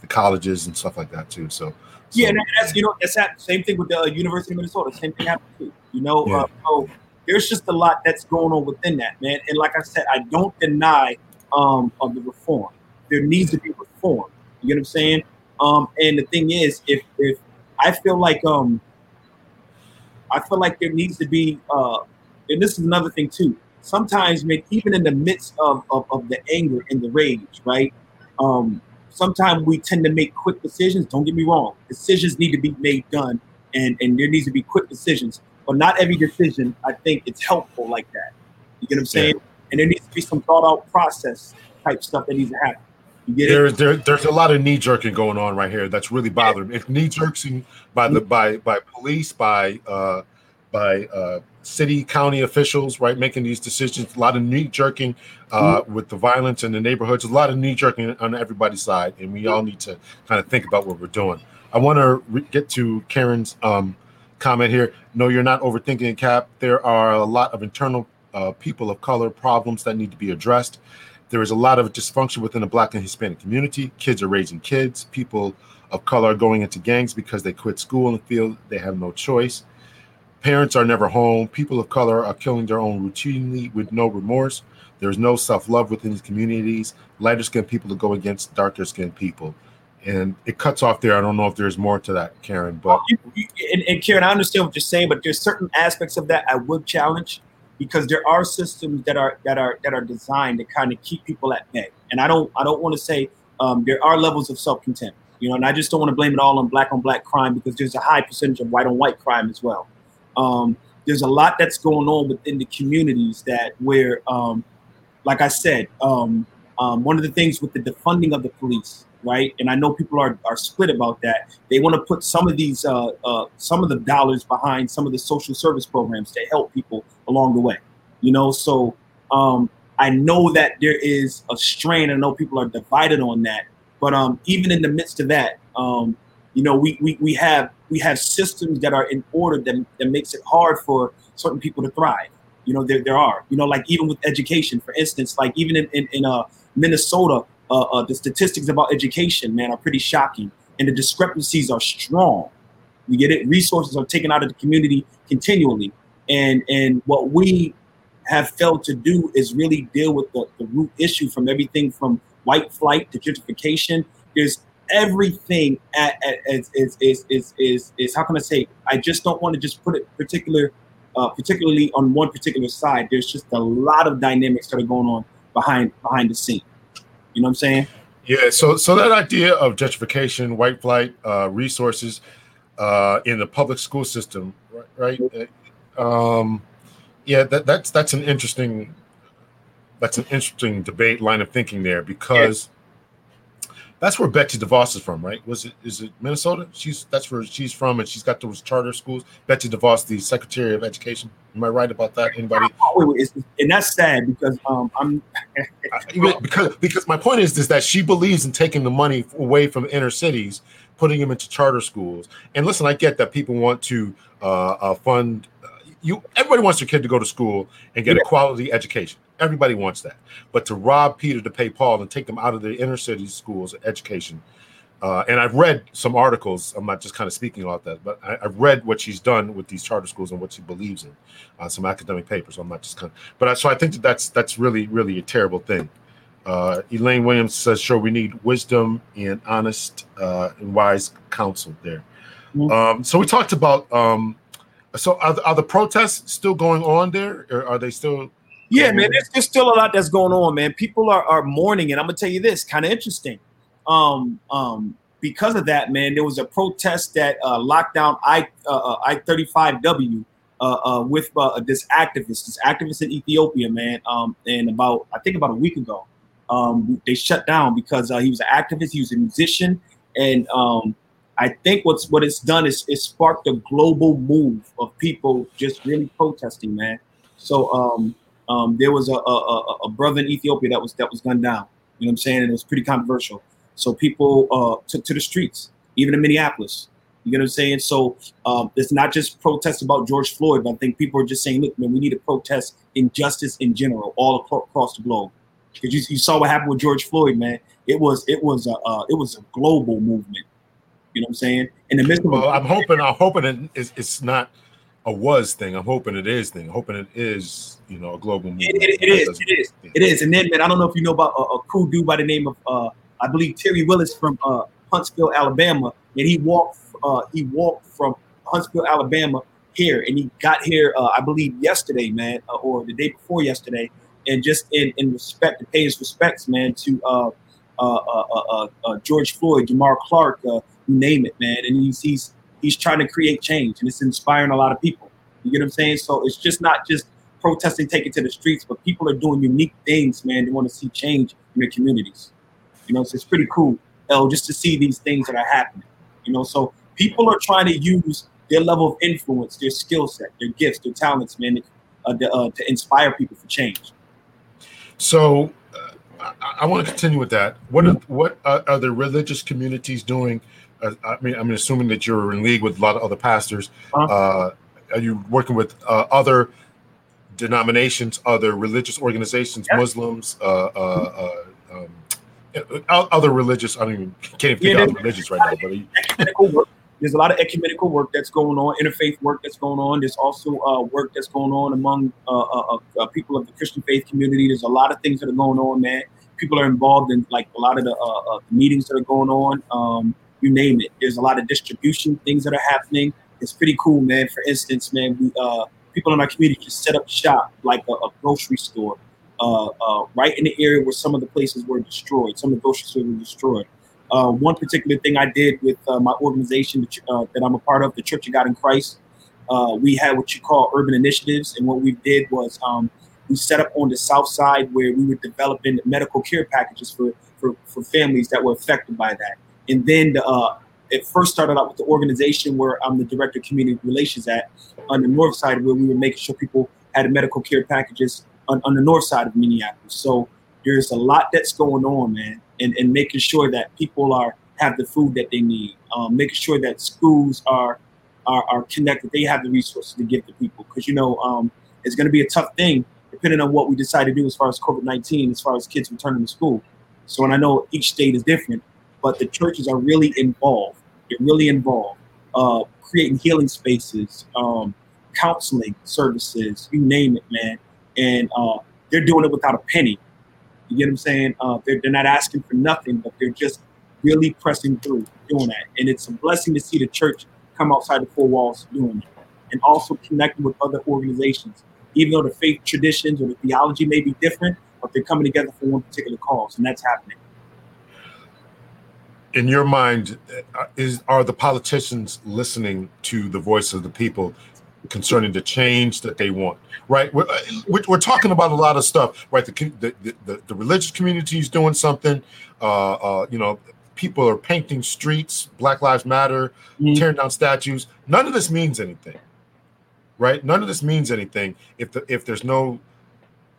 B: the colleges and stuff like that too. So,
A: yeah, that's you know that's that same thing with the uh, University of Minnesota. Same thing happened too. You know, yeah. uh, so there's just a lot that's going on within that man. And like I said, I don't deny um, of the reform. There needs to be reform. You know what I'm saying? Um, and the thing is, if if I feel like um, I feel like there needs to be, uh, and this is another thing too. Sometimes, man, even in the midst of, of, of the anger and the rage, right? Um, sometimes we tend to make quick decisions. Don't get me wrong. Decisions need to be made done and, and there needs to be quick decisions. But not every decision, I think, it's helpful like that. You get what I'm saying? Yeah. And there needs to be some thought out process type stuff that needs to happen.
B: There, there, there's a lot of knee jerking going on right here. That's really bothering me. If knee jerking by the by by police, by uh, by uh, city, county officials, right, making these decisions. A lot of knee jerking uh, mm-hmm. with the violence in the neighborhoods. A lot of knee jerking on everybody's side, and we all need to kind of think about what we're doing. I want to re- get to Karen's um, comment here. No, you're not overthinking it, Cap. There are a lot of internal uh, people of color problems that need to be addressed. There is a lot of dysfunction within the Black and Hispanic community. Kids are raising kids. People of color are going into gangs because they quit school and feel they have no choice. Parents are never home. People of color are killing their own routinely with no remorse. There's no self love within these communities. Lighter skinned people to go against darker skinned people. And it cuts off there. I don't know if there's more to that, Karen. But
A: and, and Karen, I understand what you're saying, but there's certain aspects of that I would challenge because there are systems that are that are that are designed to kind of keep people at bay. And I don't I don't want to say um, there are levels of self contempt, you know, and I just don't want to blame it all on black on black crime because there's a high percentage of white on white crime as well. Um, there's a lot that's going on within the communities that where, um, like I said, um, um, one of the things with the defunding of the police, right? And I know people are, are split about that. They want to put some of these, uh, uh, some of the dollars behind some of the social service programs to help people along the way, you know. So um, I know that there is a strain. I know people are divided on that, but um, even in the midst of that, you know, we, we we have we have systems that are in order that, that makes it hard for certain people to thrive. You know, there, there are, you know, like even with education, for instance, like even in, in, in uh, Minnesota, uh, uh, the statistics about education, man, are pretty shocking. And the discrepancies are strong. You get it? Resources are taken out of the community continually. And, and what we have failed to do is really deal with the, the root issue from everything from white flight to gentrification. There's everything at, at, is, is, is, is, is, is, how can I say, I just don't want to just put it particular, uh, particularly on one particular side. There's just a lot of dynamics that are going on behind, behind the scene. You know what I'm saying?
B: Yeah. So, so that idea of gentrification, white flight, uh, resources uh, in the public school system, right? right? Um, yeah, that, that's, that's an interesting, that's an interesting debate line of thinking there because that's where Betsy DeVos is from, right? Was it is it Minnesota? She's that's where she's from, and she's got those charter schools. Betsy DeVos, the Secretary of Education. Am I right about that? Anybody?
A: and that's sad because um, I'm
B: because because my point is is that she believes in taking the money away from inner cities, putting them into charter schools. And listen, I get that people want to uh, uh, fund. Uh, you everybody wants their kid to go to school and get yeah. a quality education. Everybody wants that. But to rob Peter to pay Paul and take them out of the inner city schools education. Uh, and I've read some articles. I'm not just kind of speaking about that, but I, have read what she's done with these charter schools and what she believes in, uh, some academic papers. I'm not just kind of, but I, so I think that that's that's really really a terrible thing. Uh, Elaine Williams says, "Sure, we need wisdom and honest uh, and wise counsel there." Mm-hmm. Um, so we talked about. Um, so are, are the protests still going on there, or are they still
A: yeah, man, there's, there's still a lot that's going on, man. People are, are mourning, and I'm gonna tell you this, kind of interesting. Um, um, because of that, man, there was a protest that uh, locked down I uh, uh I 35W uh, uh, with uh, this activist, this activist in Ethiopia, man. Um, and about I think about a week ago, um, they shut down because he was an activist, he was a musician, and um, I think what's what it's done is it sparked a global move of people just really protesting, man. So um, um, there was a, a, a, brother in Ethiopia that was that was gunned down. You know what I'm saying? And it was pretty controversial. So people uh, took to the streets, even in Minneapolis. You know what I'm saying? So um, it's not just protests about George Floyd, but I think people are just saying, look, man, we need to protest injustice in general, all across the globe. Because you, you, saw what happened with George Floyd, man. It was it was a uh, it was a global movement. You know what I'm saying? In the midst of
B: well, I'm hoping I'm hoping it, it's, it's not a was thing. I'm hoping it is thing. I'm hoping it is, you know, a global movement.
A: It, it, it is. It is. It is. And then, man, I don't know if you know about a, a cool dude by the name of, uh, I believe Terry Willis from uh, Huntsville, Alabama, and he walked. Uh, he walked from Huntsville, Alabama, here, and he got here, uh, I believe, yesterday, man, uh, or the day before yesterday, and just in, in respect to pay his respects, man, to uh, uh, uh, uh, uh George Floyd, Jamar Clark, uh, you name it, man, and he's he's he's trying to create change and it's inspiring a lot of people. You get what I'm saying? So it's just not just protesting, taking to the streets, but people are doing unique things, man. They want to see change in their communities. You know, so it's pretty cool, L, just to see these things that are happening. You know, so people are trying to use their level of influence, their skill set, their gifts, their talents, man, uh, to, uh, to inspire people for change.
B: So uh, I, I want to continue with that. What are, what are the religious communities doing I mean, I'm assuming that you're in league with a lot of other pastors. Uh-huh. Uh, are you working with uh, other denominations, other religious organizations, yeah. Muslims, uh, uh, uh um, other religious? I don't even can't even think yeah, of religious right now. But
A: there's a lot of ecumenical work that's going on, interfaith work that's going on. There's also uh, work that's going on among uh, uh, uh, people of the Christian faith community. There's a lot of things that are going on, man. People are involved in like a lot of the uh, uh, meetings that are going on. Um, you name it. There's a lot of distribution things that are happening. It's pretty cool, man. For instance, man, we people in our community just set up shop like a, a grocery store right in the area where some of the places were destroyed. Some of the grocery stores were destroyed. Uh, one particular thing I did with uh, my organization uh, that I'm a part of, the Church of God in Christ, uh, we had what you call urban initiatives, and what we did was um, we set up on the south side where we were developing medical care packages for for, for families that were affected by that. And then the, uh, it first started out with the organization where I'm the director of community relations at on the north side, where we were making sure people had medical care packages on, on the north side of Minneapolis. So there's a lot that's going on, man and, and making sure that people are have the food that they need, um, making sure that schools are, are, are connected, they have the resources to give to people. Because you know, um, it's going to be a tough thing depending on what we decide to do as far as COVID nineteen, as far as kids returning to school. So, and I know each state is different, but the churches are really involved. They're really involved, uh, creating healing spaces, um, counseling services, you name it, man. And uh, they're doing it without a penny. You get what I'm saying? Uh, they're, they're not asking for nothing, but they're just really pressing through doing that. And it's a blessing to see the church come outside the four walls doing it and also connecting with other organizations. Even though the faith traditions or the theology may be different, but they're coming together for one particular cause, and that's happening.
B: In your mind, uh, is are the politicians listening to the voice of the people concerning the change that they want? right? We're, uh, we're, talking about a lot of stuff, right? The the, the, the religious community is doing something. Uh, uh, you know, people are painting streets, Black Lives Matter, mm-hmm. tearing down statues. None of this means anything, right? None of this means anything if the, if there's no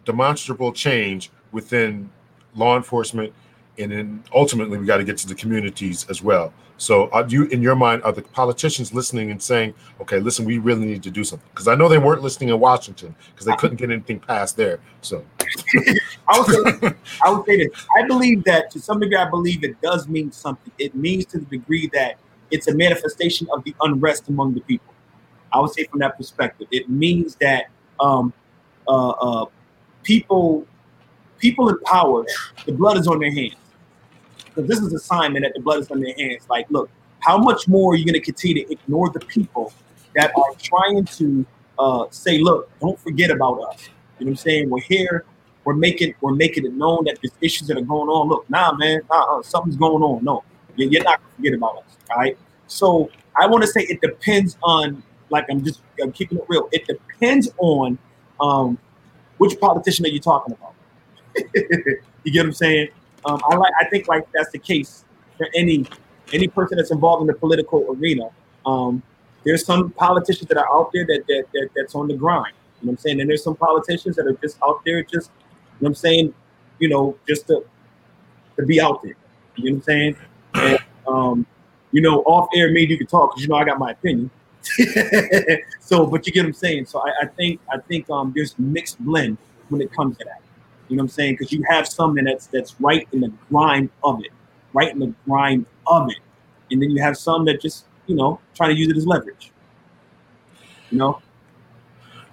B: demonstrable change within law enforcement, and then ultimately we got to get to the communities as well. So, are you, in your mind, are the politicians listening and saying, "Okay, listen, we really need to do something"? Because I know they weren't listening in Washington because they couldn't get anything passed there. So,
A: I would say, I would say this. I believe that to some degree, I believe it does mean something. It means to the degree that it's a manifestation of the unrest among the people. I would say from that perspective, it means that um, uh, uh, people, people in power, the blood is on their hands because this is a sign that the blood is on their hands. Like, look, how much more are you going to continue to ignore the people that are trying to uh, say, look, don't forget about us. You know what I'm saying? We're here. We're making we're making it known that there's issues that are going on. Look, nah, man, uh, something's going on. No, you're not gonna forget about us. All right. So I want to say it depends on, like, I'm just I'm keeping it real. It depends on um, which politician are you talking about. you get what I'm saying? Um, I like. I think like that's the case for any any person that's involved in the political arena. Um, there's some politicians that are out there that, that, that that's on the grind. You know what I'm saying? And there's some politicians that are just out there, just you know what I'm saying, you know, just to to be out there. You know what I'm saying? And, um, you know, off air, maybe you can talk because you know I got my opinion. so, but you get what I'm saying. So I, I think I think um, there's mixed blend when it comes to that. You know what I'm saying? Because you have something that's that's right in the grind of it, right in the grind of it, and then you have some that just you know trying to use it as leverage. You know.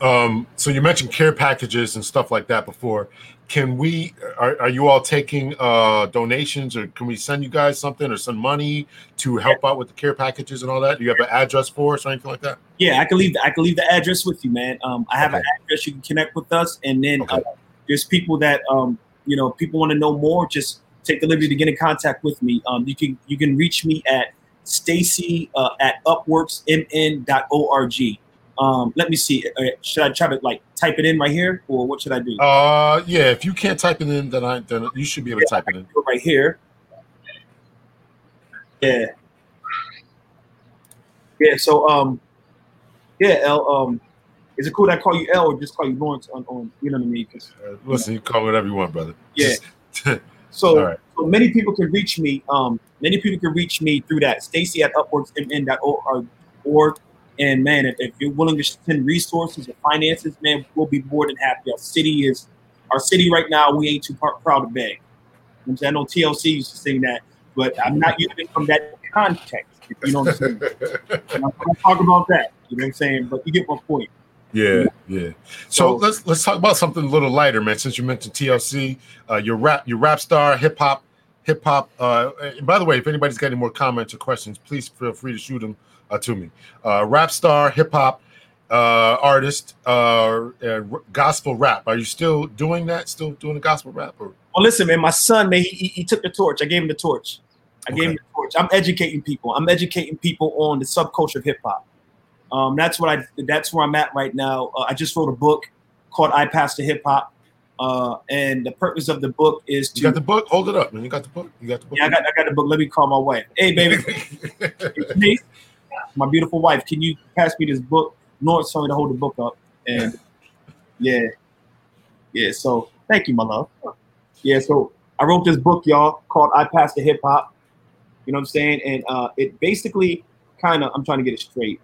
B: Um, so you mentioned care packages and stuff like that before. Can we? Are, are you all taking uh, donations, or can we send you guys something, or send money to help out with the care packages and all that? Do you have an address for us or anything like that?
A: Yeah, I can leave. The, I can leave the address with you, man. Um, I have okay. an address you can connect with us, and then okay. uh, there's people that um, you know people want to know more. Just take the liberty to get in contact with me. Um, you can you can reach me at Stacy uh, at upworksmn.org. Um, let me see. Uh, should I try to like type it in right here, or what should I do?
B: Uh, yeah. If you can't type it in, then I then you should be able yeah, to type it in.
A: right here. Yeah. Yeah. So um, yeah. L um, is it cool that I call you L or just call you Lawrence on, on you know what I mean?
B: Uh, listen, you call whatever you want, brother.
A: Yeah. so, right. so many people can reach me. Um, many people can reach me through that. Stacy at upworksmn.org. And man, if, if, you're willing to send resources or finances, man, we'll be more than happy. Our city is our city right now. We ain't too proud to beg. You know i know TLC used to sing that, but I'm not using it from that context. You know what I'm saying? I'm not talk about that. You know what I'm saying? But you get my point.
B: Yeah, yeah. So, so, let's let's talk about something a little lighter, man. Since you mentioned TLC, uh, your rap, your rap star, hip hop, hip hop. Uh, by the way, if anybody's got any more comments or questions, please feel free to shoot them uh, to me. Uh, rap star, hip hop uh, artist, uh, uh, gospel rap. Are you still doing that? Still doing the gospel rap? Or?
A: Well, listen, man. My son, man, he, he took the torch. I gave him the torch. I okay. gave him the torch. I'm educating people. I'm educating people on the subculture of hip hop. Um, that's what I. That's where I'm at right now. Uh, I just wrote a book called "I Pastor Hip Hop," uh, and the purpose of the book is to.
B: You got the book? Hold it up, man. You got the book? You got the book?
A: Yeah, I got. I got the book. Let me call my wife. Hey, baby. me, my beautiful wife. Can you pass me this book? Lord told me to hold the book up, and yeah, yeah. So thank you, my love. Yeah. So I wrote this book, y'all, called "I Pastor Hip Hop." You know what I'm saying? And uh, it basically kind of. I'm trying to get it straight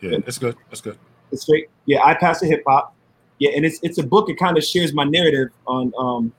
B: yeah, that's good. That's good.
A: It's straight. Yeah, I pastor hip hop. Yeah, and it's it's a book. It kind of shares my narrative on um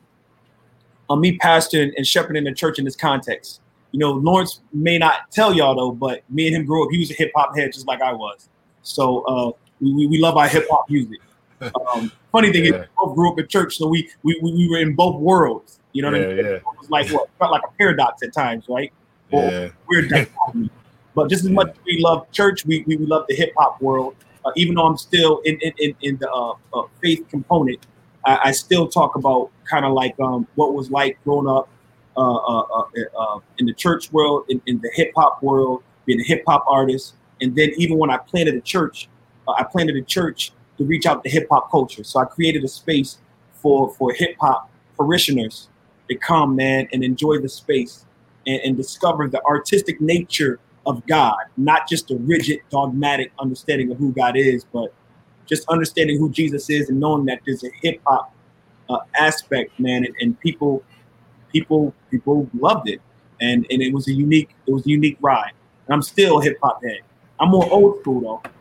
A: on me pastoring and shepherding the church in this context. You know, Lawrence may not tell y'all though, but me and him grew up. He was a hip hop head just like I was. So uh, we, we love our hip hop music. Um, funny thing yeah. is, we both grew up in church, so we we, we were in both worlds. You know what yeah, I mean? Yeah. It was like what felt like a paradox at times, right?
B: yeah.
A: weird But just as much as we love church, we, we, we love the hip hop world. Uh, even though I'm still in in, in, in the uh, uh, faith component, I, I, still talk about kind of like um, what was like growing up uh, uh, uh, in the church world, in, in the hip hop world, being a hip hop artist, and then even when I planted a church, I planted a church to reach out to hip hop culture. So I created a space for for hip hop parishioners to come, man, and enjoy the space and, and discover the artistic nature of God, not just a rigid, dogmatic understanding of who God is, but just understanding who Jesus is and knowing that there's a hip hop uh, aspect, man, and, and, people, people, people loved it, and and it was a unique, it was a unique ride. And I'm still hip hop head. I'm more old school though.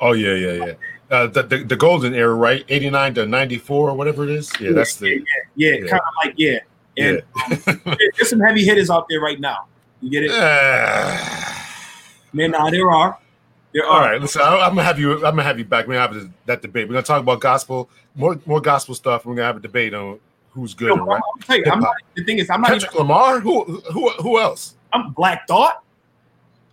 B: Oh yeah, yeah, yeah. Uh, the, the, the golden era, right? 89 to 94 or whatever it is. Yeah, that's the
A: yeah, yeah, yeah. kind of like yeah. And yeah. um, there's some heavy hitters out there right now. You get it? Uh, Man, nah, there are.
B: There are. All right, listen. I, am gonna have you. I'm gonna have you back. We're gonna have that debate. We're gonna talk about gospel, more more gospel stuff. We're gonna have a debate on who's good. Right?
A: You, I'm not, the thing is, I'm not
B: Kendrick even, Lamar. Who who who else?
A: I'm Black Thought.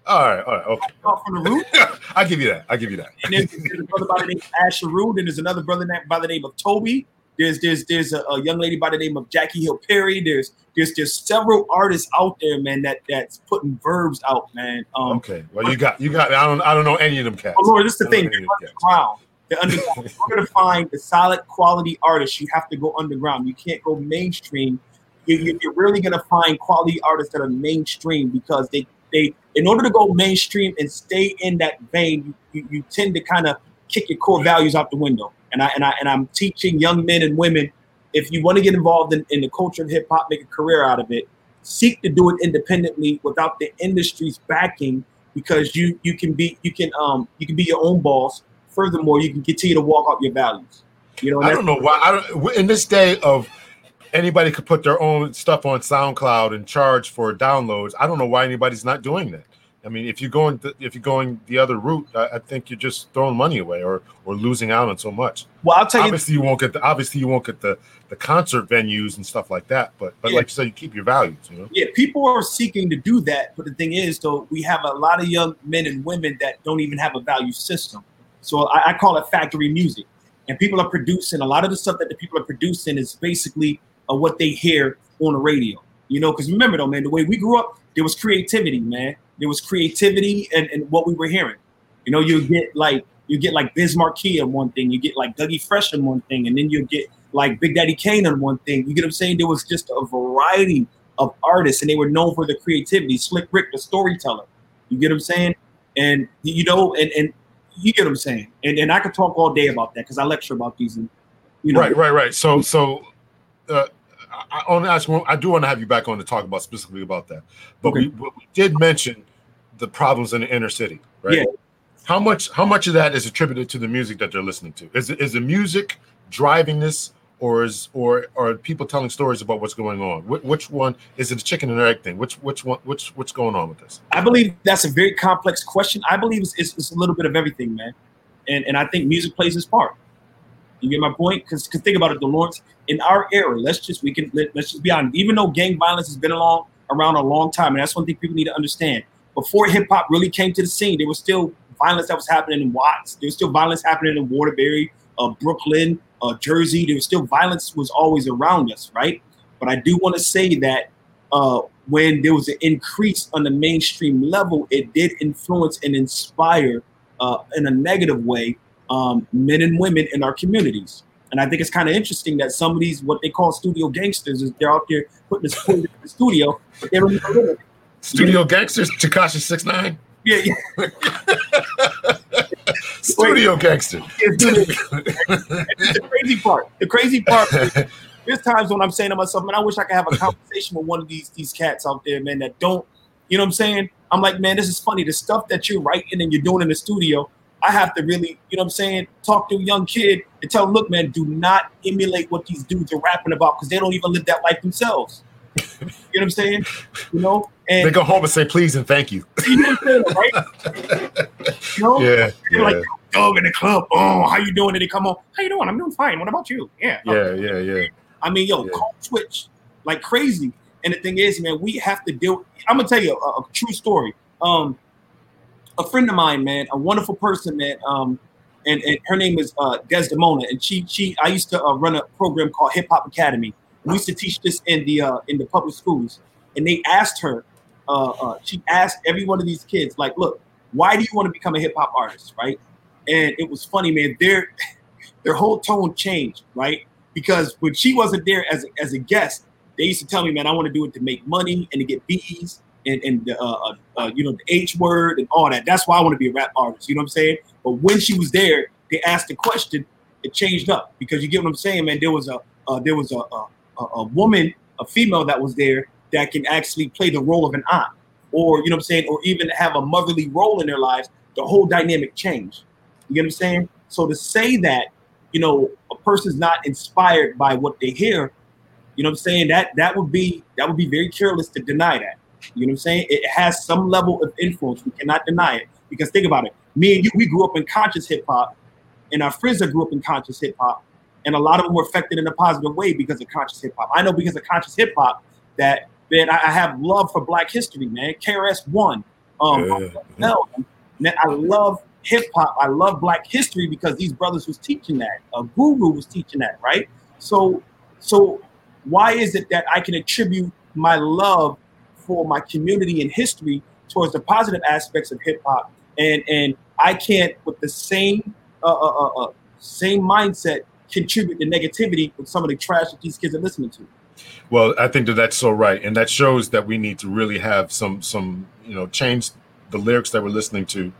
B: All right, all right, okay.
A: From the root.
B: I give you that. I give you that.
A: And then there's a brother by the name of Asher Root, and there's another brother by the name of Toby. There's there's there's a, a, young lady by the name of Jackie Hill Perry. There's there's there's several artists out there, man, that that's putting verbs out, man.
B: Um, okay, well you got you got. I don't I don't know any of them cats.
A: Oh Lord, this is the thing. Underground. They're underground. You're gonna find the solid quality artists. You have to go underground. You can't go mainstream. You, you're really gonna find quality artists that are mainstream because they they in order to go mainstream and stay in that vein, you, you, you tend to kind of kick your core values out the window and I and I and I'm teaching young men and women if you want to get involved in, in the culture of hip hop, make a career out of it, seek to do it independently without the industry's backing because you you can be you can um you can be your own boss. Furthermore, you can continue to walk out your values. You know,
B: I don't know why. I don't, in this day of anybody could put their own stuff on SoundCloud and charge for downloads. I don't know why anybody's not doing that. I mean, if you're going th- if you're going the other route, I, I, think you're just throwing money away or or losing out on so much.
A: Well, I'll tell
B: you, obviously you won't get the obviously you won't get the the concert venues and stuff like that. But but yeah. like you said, you keep your values. You know.
A: Yeah, people are seeking to do that, but the thing is, though, we have a lot of young men and women that don't even have a value system. So I, I call it factory music, and people are producing a lot of the stuff that the people are producing is basically uh, what they hear on the radio. You know, because remember though, man, the way we grew up, there was creativity, man there was creativity and, and what we were hearing. You know, you get like you get like Biz Markie on one thing, you get like Dougie Fresh on one thing, and then you get like Big Daddy Kane on one thing. You get what I'm saying? There was just a variety of artists, and they were known for their creativity. Slick Rick, the storyteller. You get what I'm saying? And you know, and and you get what I'm saying. And and I could talk all day about that because I lecture about these. And
B: you know, right, right, right. So so. Uh, I, to ask. I do want to have you back on to talk about specifically about that. But okay. we, we did mention the problems in the inner city, right? Yeah. How much? How much of that is attributed to the music that they're listening to? Is is the music driving this, or is or are people telling stories about what's going on? Which, which one is it? A chicken and egg thing? Which which one? Which what's going on with this?
A: I believe that's a very complex question. I believe it's, it's, it's a little bit of everything, man, and and I think music plays its part. You get my point? Because think about it, Lawrence in our era. Let's just we can let, us just be honest. Even though gang violence has been along around a long time, and that's one thing people need to understand. Before hip hop really came to the scene, there was still violence that was happening in Watts. There was still violence happening in Waterbury, uh, Brooklyn, uh, Jersey. There was still violence was always around us, right? But I do want to say that uh, when there was an increase on the mainstream level, it did influence and inspire uh, in a negative way um, men and women in our communities. And I think it's kind of interesting that some of these, what they call studio gangsters, is they're out there putting this in the studio, but they don't it.
B: Studio yeah. gangsters, Tekashi Six Nine.
A: Yeah, yeah.
B: studio gangster.
A: the crazy part. The crazy part. there's times when I'm saying to myself, man, I wish I could have a conversation with one of these these cats out there, man, that don't, you know what I'm saying? I'm like, man, this is funny. The stuff that you're writing and you're doing in the studio, I have to really, you know what I'm saying, talk to a young kid and tell them, look, man, do not emulate what these dudes are rapping about because they don't even live that life themselves. you know what I'm saying? You know,
B: and they go home and say please and thank you.
A: You know what I'm saying, right? you know?
B: Yeah.
A: They're
B: yeah.
A: like dog in the club. Oh, how you doing? And they come on, how you doing? I'm doing fine. What about you? Yeah.
B: Yeah, yeah, yeah.
A: I mean, yo,
B: Yeah.
A: call switch like crazy. And the thing is, man, we have to deal. I'm gonna tell you a, a true story. Um, a friend of mine, man, a wonderful person, man. Um, and, and her name is uh, Desdemona, and she she I used to uh, run a program called Hip Hop Academy. We used to teach this in the uh, in the public schools, and they asked her. Uh, uh, she asked every one of these kids, like, "Look, why do you want to become a hip hop artist?" Right? And it was funny, man. Their their whole tone changed, right? Because when she wasn't there as a, as a guest, they used to tell me, "Man, I want to do it to make money and to get B's and and the, uh, uh, uh, you know the H word and all that. That's why I want to be a rap artist. You know what I'm saying? But when she was there, they asked the question. It changed up because you get what I'm saying, man. There was a uh, there was a a a woman, a female that was there that can actually play the role of an aunt, or you know what I'm saying, or even have a motherly role in their lives. The whole dynamic changed. You get what I'm saying? So to say that you know a person's not inspired by what they hear, you know what I'm saying? That that would be that would be very careless to deny that. You know what I'm saying? It has some level of influence. We cannot deny it. Because think about it. Me and you, we grew up in conscious hip hop, and our friends that grew up in conscious hip hop, and a lot of them were affected in a positive way because of conscious hip hop. I know because of conscious hip hop that man, I have love for Black history, man. KRS One, um,
B: Yeah.
A: hell, man, I love hip hop. I love Black history because these brothers was teaching that. A Guru was teaching that, right? So, so why is it that I can attribute my love for my community and history towards the positive aspects of hip hop, and and I can't with the same uh, uh, uh, uh, same mindset contribute to negativity with some of the trash that these kids are listening to.
B: Well, I think that that's so right, and that shows that we need to really have some some you know change the lyrics that we're listening to,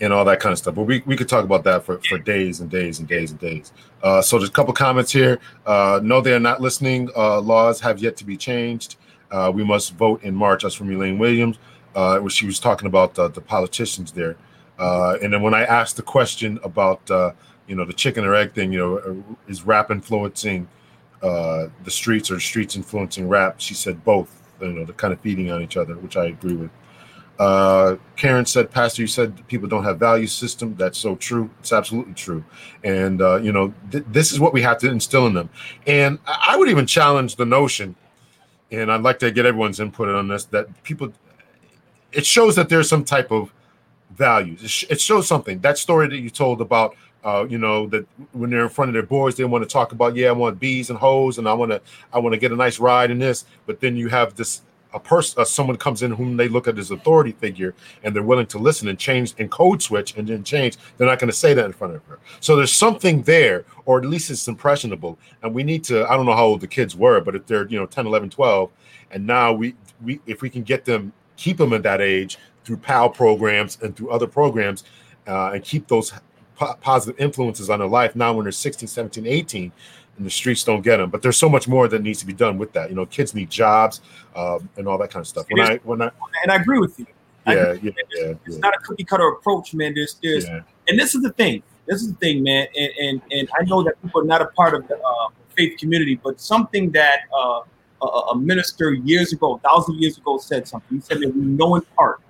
B: and all that kind of stuff. But we, we could talk about that for, for days and days and days and days. Uh, so there's a couple comments here. Uh, no, they are not listening. Uh, laws have yet to be changed. Uh, we must vote in March. That's from Elaine Williams. Uh, where she was talking about uh, the politicians there. Uh, and then when I asked the question about uh, you know the chicken or egg thing, you know, uh, is rap influencing uh, the streets or the streets influencing rap? She said both. You know, they're kind of feeding on each other, which I agree with. Uh, Karen said, Pastor, you said people don't have value system. That's so true. It's absolutely true. And, uh, you know, th- this is what we have to instill in them. And I would even challenge the notion, and I'd like to get everyone's input on this, that people, it shows that there's some type of values. It, sh- it shows something. That story that you told about, uh, you know, that when they're in front of their boys, they want to talk about, yeah, I want bees and hoes, and I want to, I want to get a nice ride in this. But then you have this a person, uh, someone comes in whom they look at as authority figure, and they're willing to listen and change and code switch and then change. They're not going to say that in front of her. So there's something there, or at least it's impressionable. And we need to. I don't know how old the kids were, but if they're you know 10, 11, 12, and now we we if we can get them, keep them at that age through PAL programs and through other programs, uh, and keep those po- positive influences on their life now when they're 16, 17, 18 and the streets don't get them. But there's so much more that needs to be done with that. You know, kids need jobs um, and all that kind of stuff. When I when I
A: And I agree with you.
B: Yeah
A: agree.
B: yeah yeah
A: It's
B: yeah,
A: not a cookie cutter approach, man. There's there's
B: yeah.
A: and this is the thing. This is the thing, man. And and and I know that people are not a part of the uh, faith community, but something that uh, a, a, minister years ago, a thousand years ago, said something. He said that we know in part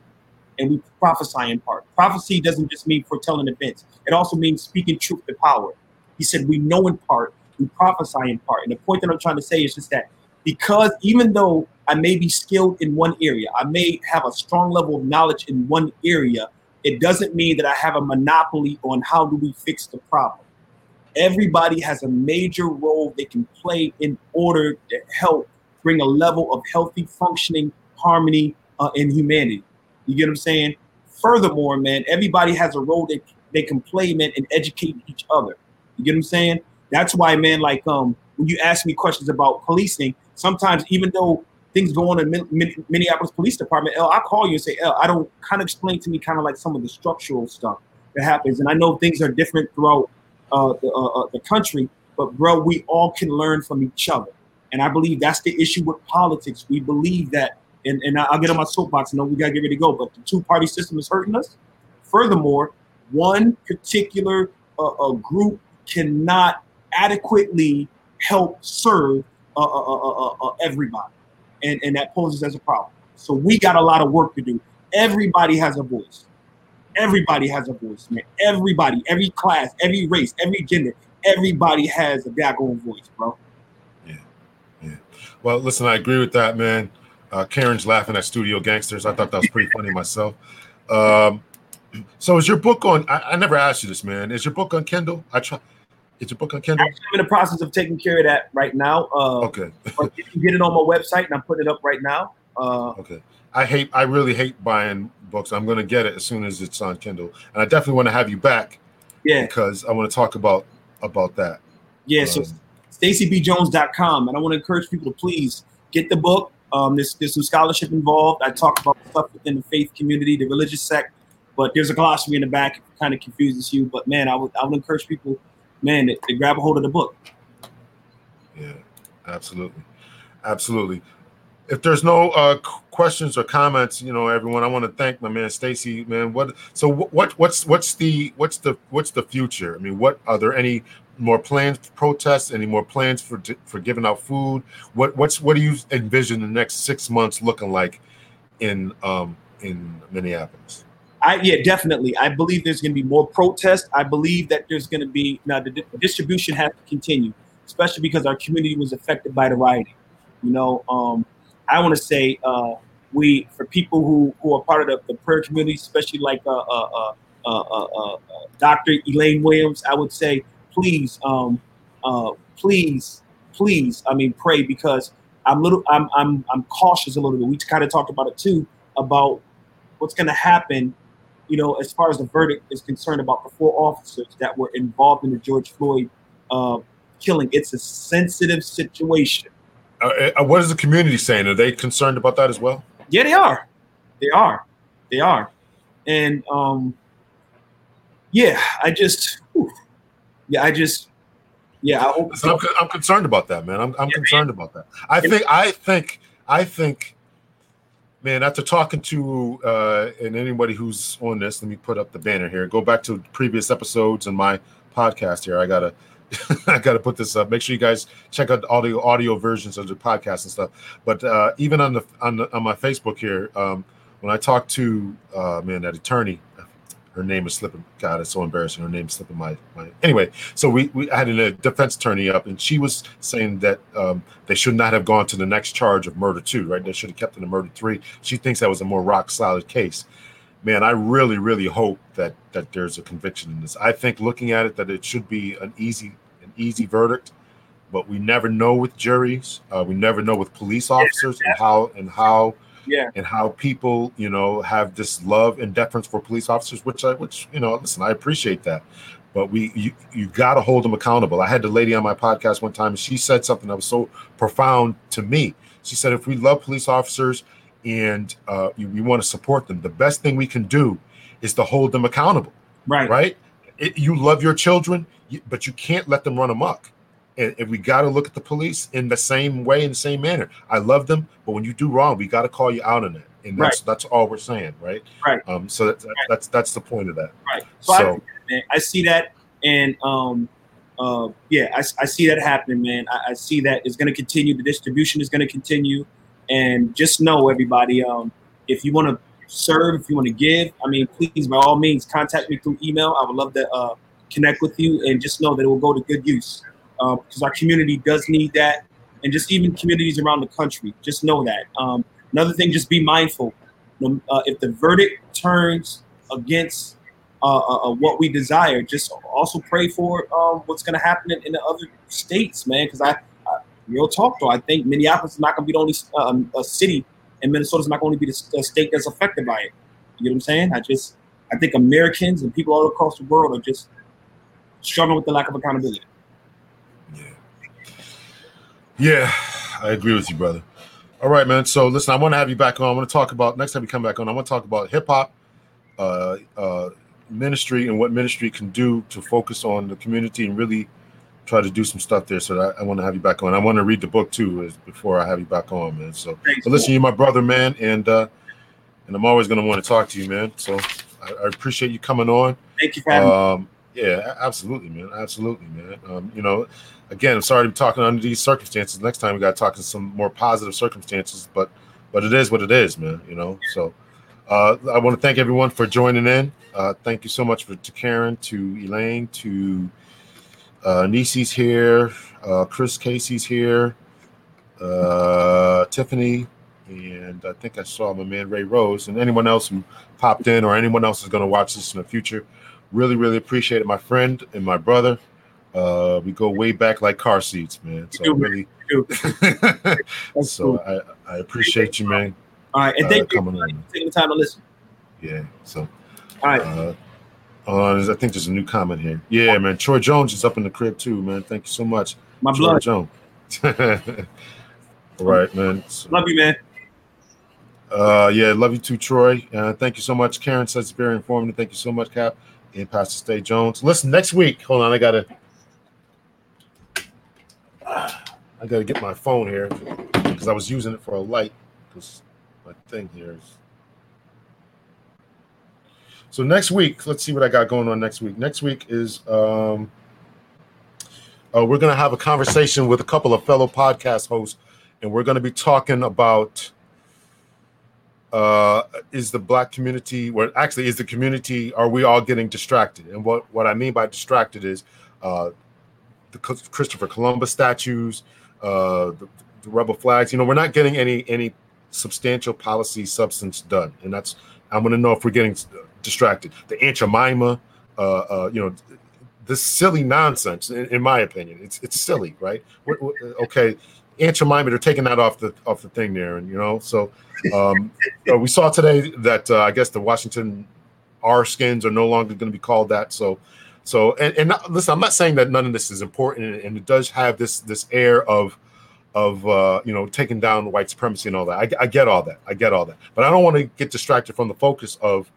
A: and we prophesy in part. Prophecy doesn't just mean foretelling events; it also means speaking truth to power. He said we know in part, we prophesy in part. And the point that I'm trying to say is just that because even though I may be skilled in one area, I may have a strong level of knowledge in one area, it doesn't mean that I have a monopoly on how do we fix the problem. Everybody has a major role they can play in order to help bring a level of healthy functioning harmony uh, in humanity. You get what I'm saying? Furthermore, man, everybody has a role that they can play, man, and educate each other. You get what I'm saying? That's why, man, like um, when you ask me questions about policing, sometimes even though things go on in Minneapolis Police Department, L, I call you and say, L, I don't kind of explain to me kind of like some of the structural stuff that happens. And I know things are different throughout uh, the, uh, uh, the country, but bro, we all can learn from each other. And I believe that's the issue with politics. We believe that, and, and I'll get on my soapbox. and No, we got to get ready to go. But the two party system is hurting us. Furthermore, one particular uh, group cannot adequately help serve uh uh uh, uh, uh, everybody, and and that poses as a problem. So we got a lot of work to do. Everybody has a voice. Everybody has a voice, man. Everybody, every class, every race, every gender, everybody has a daggone voice, bro.
B: Yeah, yeah. Well, listen, I agree with that, man. Uh, Karen's laughing at Studio Gangsters. I thought that was pretty funny myself. Um, so is your book on? I, I, never asked you this, man. Is your book on Kindle? I try. It's a book on Kindle.
A: Actually, I'm in the process of taking care of that right now. Uh,
B: okay.
A: but you can get it on my website, and I'm putting it up right now. Uh,
B: okay. I hate. I really hate buying books. I'm going to get it as soon as it's on Kindle, and I definitely want to have you back.
A: Yeah.
B: Because I want to talk about about that.
A: Yeah. Um, so StacyBJones.com, and I want to encourage people to please get the book. Um, there's there's some scholarship involved. I talk about stuff within the faith community, the religious sect, but there's a glossary in the back. It kind of confuses you, but man, I would I would encourage people man, they, grab a hold of the book.
B: Yeah, absolutely, absolutely. If there's no uh, questions or comments, you know, everyone, I want to thank my man Stacy. Man, what? So what? What's what's the what's the what's the future? I mean, what are there any more plans for protests? Any more plans for for giving out food? What what's what do you envision the next six months looking like in um in Minneapolis?
A: I yeah, definitely. I believe there's going to be more protests. I believe that there's going to be now the, the distribution has to continue, especially because our community was affected by the rioting. You know, um, I want to say uh, we for people who who are part of the, the prayer community, especially like uh, uh, uh, uh Dr. Elaine Williams, I would say please, um, please, please. I mean, pray because I'm little. I'm I'm I'm cautious a little bit. We kind of talked about it too about what's going to happen you know, as far as the verdict is concerned about the four officers that were involved in the George Floyd uh, killing, it's a sensitive situation.
B: Uh, uh, what is the community saying? Are they concerned about that as well?
A: Yeah, they are. They are. They are. And um, yeah, I just, whew, yeah, I just, yeah, I hope.
B: I'm, I'm, concerned about that, man. I'm, I'm yeah, concerned man. about that. I think, I think, I think man, after talking to uh, and anybody who's on this, let me put up the banner here. Go back to previous episodes and my podcast here. I gotta I gotta put this up. Make sure you guys check out the audio audio versions of the podcast and stuff. But uh, even on the on the, on my Facebook here, um, when I talk to uh, man that attorney her name is slipping. God, it's so embarrassing. Her name's slipping my mind. Anyway, so we, we had a defense attorney up, and she was saying that um, they should not have gone to the next charge of murder two, right? They should have kept in the murder three. She thinks that was a more rock solid case. Man, I really, really hope that that there's a conviction in this. I think looking at it, that it should be an easy, an easy verdict, but we never know with juries. Uh, we never know with police officers and how and how
A: yeah,
B: and how people, you know, have this love and deference for police officers, which I, which you know, listen, I appreciate that, but we, you, you got to hold them accountable. I had the lady on my podcast one time, and she said something that was so profound to me. She said, if we love police officers and uh, we want to support them, the best thing we can do is to hold them accountable.
A: Right.
B: Right. It, you love your children, but you can't let them run amok and, and we got to look at the police in the same way, in the same manner. I love them, but when you do wrong, we got to call you out on it, and that's right. that's all we're saying, right?
A: Right.
B: Um. So that's right. that's that's the point of that.
A: Right. So, so I, I, see that, and um, uh, yeah, I, I, see that happening, man. I, I see that it's going to continue. The distribution is going to continue, and just know, everybody, um, if you want to serve, if you want to give, I mean, please, by all means, contact me through email. I would love to uh, connect with you, and just know that it will go to good use because um, our community does need that, and just even communities around the country. Just know that. Um, another thing, just be mindful. Uh, if the verdict turns against uh, uh, uh, what we desire. Just also pray for um, what's going to happen in, in, the other states, man. Because I, I, real talk though, I think Minneapolis is not going to be the only um, a city, and Minnesota is not going to be the, the, state that's affected by it. You know what I'm saying? I just, I think Americans and people all across the world are just struggling with the lack of accountability.
B: Yeah. I agree with you, brother. All right, man. So listen, I want to have you back on. I want to talk about next time you come back on. I want to talk about hip hop, uh, uh, ministry and what ministry can do to focus on the community and really try to do some stuff there. So I, I want to have you back on. I want to read the book too before I have you back on, man. So, but listen, you're my brother, man, and uh, and I'm always going to want to talk to you, man. So I, I appreciate you coming on.
A: Thank you for having um.
B: Yeah, absolutely, man. Absolutely, man. Um, you know, again, I'm sorry to be talking under these circumstances. Next time we got to talk in some more positive circumstances, but but it is what it is, man. You know, so uh, I want to thank everyone for joining in. Uh, thank you so much for, to Karen, to Elaine, to uh, Nisi's here, uh, Chris Casey's here, uh, Tiffany, and I think I saw my man Ray Rose, and anyone else who popped in or anyone else is going to watch this in the future. Really, really appreciate it, my friend and my brother. Uh, we go way back like car seats, man. So really, so I, I appreciate you, man.
A: All right, and uh, thank you for taking the time to listen.
B: Yeah. So.
A: All right. Uh,
B: uh, I think there's a new comment here. Yeah, man. Troy Jones is up in the crib too, man. Thank you so much.
A: My
B: Troy
A: blood.
B: Jones. All right, man.
A: So, love you, man.
B: Uh, yeah, love you too, Troy. Uh, thank you so much. Karen says it's very informative. Thank you so much, Cap. And Pastor Stacy Jones. Listen, next week. Hold on, I gotta. I gotta get my phone here because I was using it for a light because my thing here is so next week, let's see what I got going on next week. Next week is um, uh, we're to have a conversation with a couple of fellow podcast hosts, and we're to be talking about uh, is the black community, or actually is the community, are we all getting distracted? And what what I mean by distracted is uh, the Christopher Columbus statues, uh, the, the rebel flags. You know, we're not getting any any substantial policy substance done, and that's I'm going to know if we're getting distracted. The Aunt Jemima, uh, uh, you know, this silly nonsense. In, in, my opinion, it's it's silly, right? We're, we're, okay, Aunt Jemima, they're taking that off the off the thing there, and you know, so um, uh, we saw today that uh, I guess the Washington R skins are no longer going to be called that. So, so and, and not, listen, I'm not saying that none of this is important, and it does have this this air of of uh, you know taking down white supremacy and all that. I, I, get all that. I get all that, but I don't want to get distracted from the focus of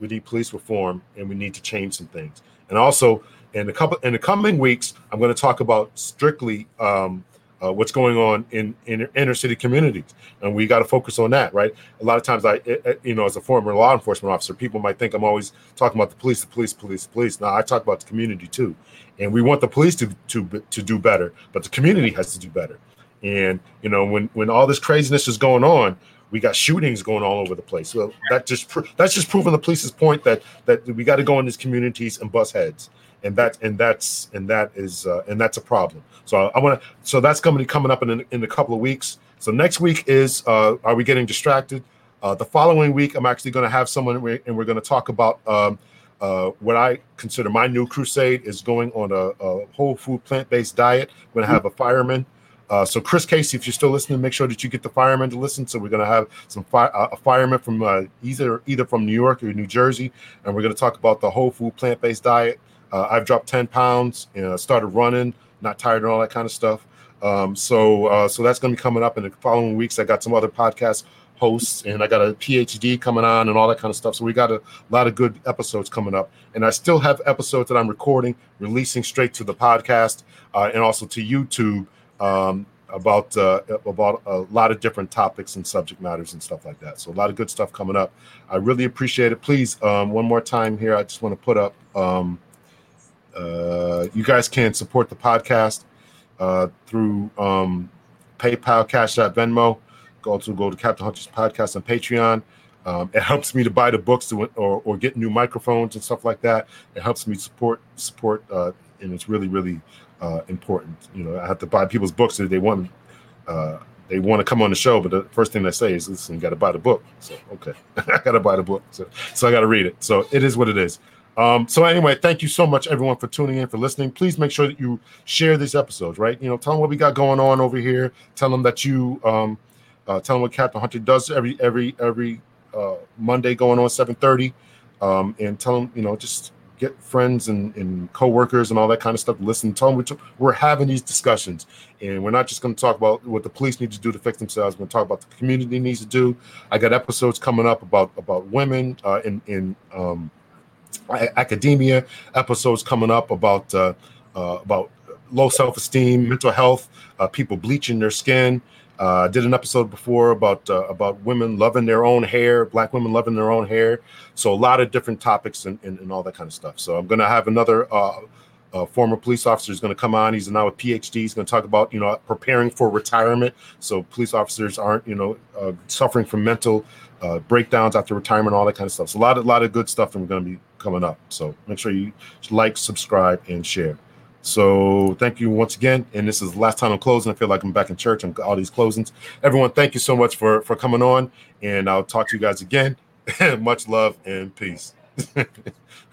B: we need police reform and we need to change some things. And also, in a couple in the coming weeks, I'm going to talk about strictly um, uh, what's going on in, in inner city communities, and we got to focus on that, right? A lot of times, I, you know, as a former law enforcement officer, people might think I'm always talking about the police, the police, police, police. Now, I talk about the community too, and we want the police to to to do better, but the community has to do better. And you know, when when all this craziness is going on, we got shootings going all over the place. So that just that's just proving the police's point that that we got to go in these communities and bust heads, and that and that's and that is uh, and that's a problem. So I want to. So that's coming coming up in in a couple of weeks. So next week is uh, are we getting distracted? Uh, the following week, I'm actually going to have someone and we're going to talk about um, uh, what I consider my new crusade is going on a, a whole food plant based diet. We're going to have a fireman uh, so Chris Casey, if you're still listening, make sure that you get the firemen to listen. So we're going to have some fi- uh, a fireman from uh, either either from New York or New Jersey, and we're going to talk about the whole food plant based diet. Uh, I've dropped ten pounds, you know, started running, not tired and all that kind of stuff. Um, so uh, so that's going to be coming up in the following weeks. I got some other podcast hosts, and I got a PhD coming on, and all that kind of stuff. So we got a lot of good episodes coming up, and I still have episodes that I'm recording, releasing straight to the podcast, uh, and also to YouTube um, about uh, about a lot of different topics and subject matters and stuff like that. So a lot of good stuff coming up. I really appreciate it. Please, um, one more time here, I just want to put up um, uh, you guys can support the podcast uh, through um, PayPal, Cash App, Venmo. Go to go to Captain Hunter's podcast on Patreon. Um, it helps me to buy the books to, or, or get new microphones and stuff like that. It helps me support support, uh, and it's really really uh, important. You know, I have to buy people's books if they want uh, they want to come on the show, but the first thing they say is, "Listen, you got to buy the book." So okay, I got to buy the book, so so I got to read it. So it is what it is. Um, so anyway, thank you so much, everyone, for tuning in, for listening. Please make sure that you share these episodes, right? You know, tell them what we got going on over here. Tell them that you um, uh, tell them what Captain Hunter does every every every uh, Monday going on 7:30, um, and tell them you know just get friends and, and co-workers and all that kind of stuff listen tell them we're having these discussions and we're not just going to talk about what the police need to do to fix themselves we're going to talk about the community needs to do i got episodes coming up about about women uh, in in um, academia episodes coming up about uh, uh, about low self-esteem mental health uh, people bleaching their skin uh, did an episode before about uh, about women loving their own hair, black women loving their own hair. So a lot of different topics and, and, and all that kind of stuff. So I'm going to have another uh, former police officer is going to come on. He's now a PhD. He's going to talk about you know preparing for retirement. So police officers aren't you know suffering from mental breakdowns after retirement, all that kind of stuff. So a lot of lot of good stuff going to be coming up. So make sure you like, subscribe, and share. So thank you once again. And this is the last time I'm closing. I feel like I'm back in church on all these closings. Everyone, thank you so much for for coming on. And I'll talk to you guys again. Much love and peace.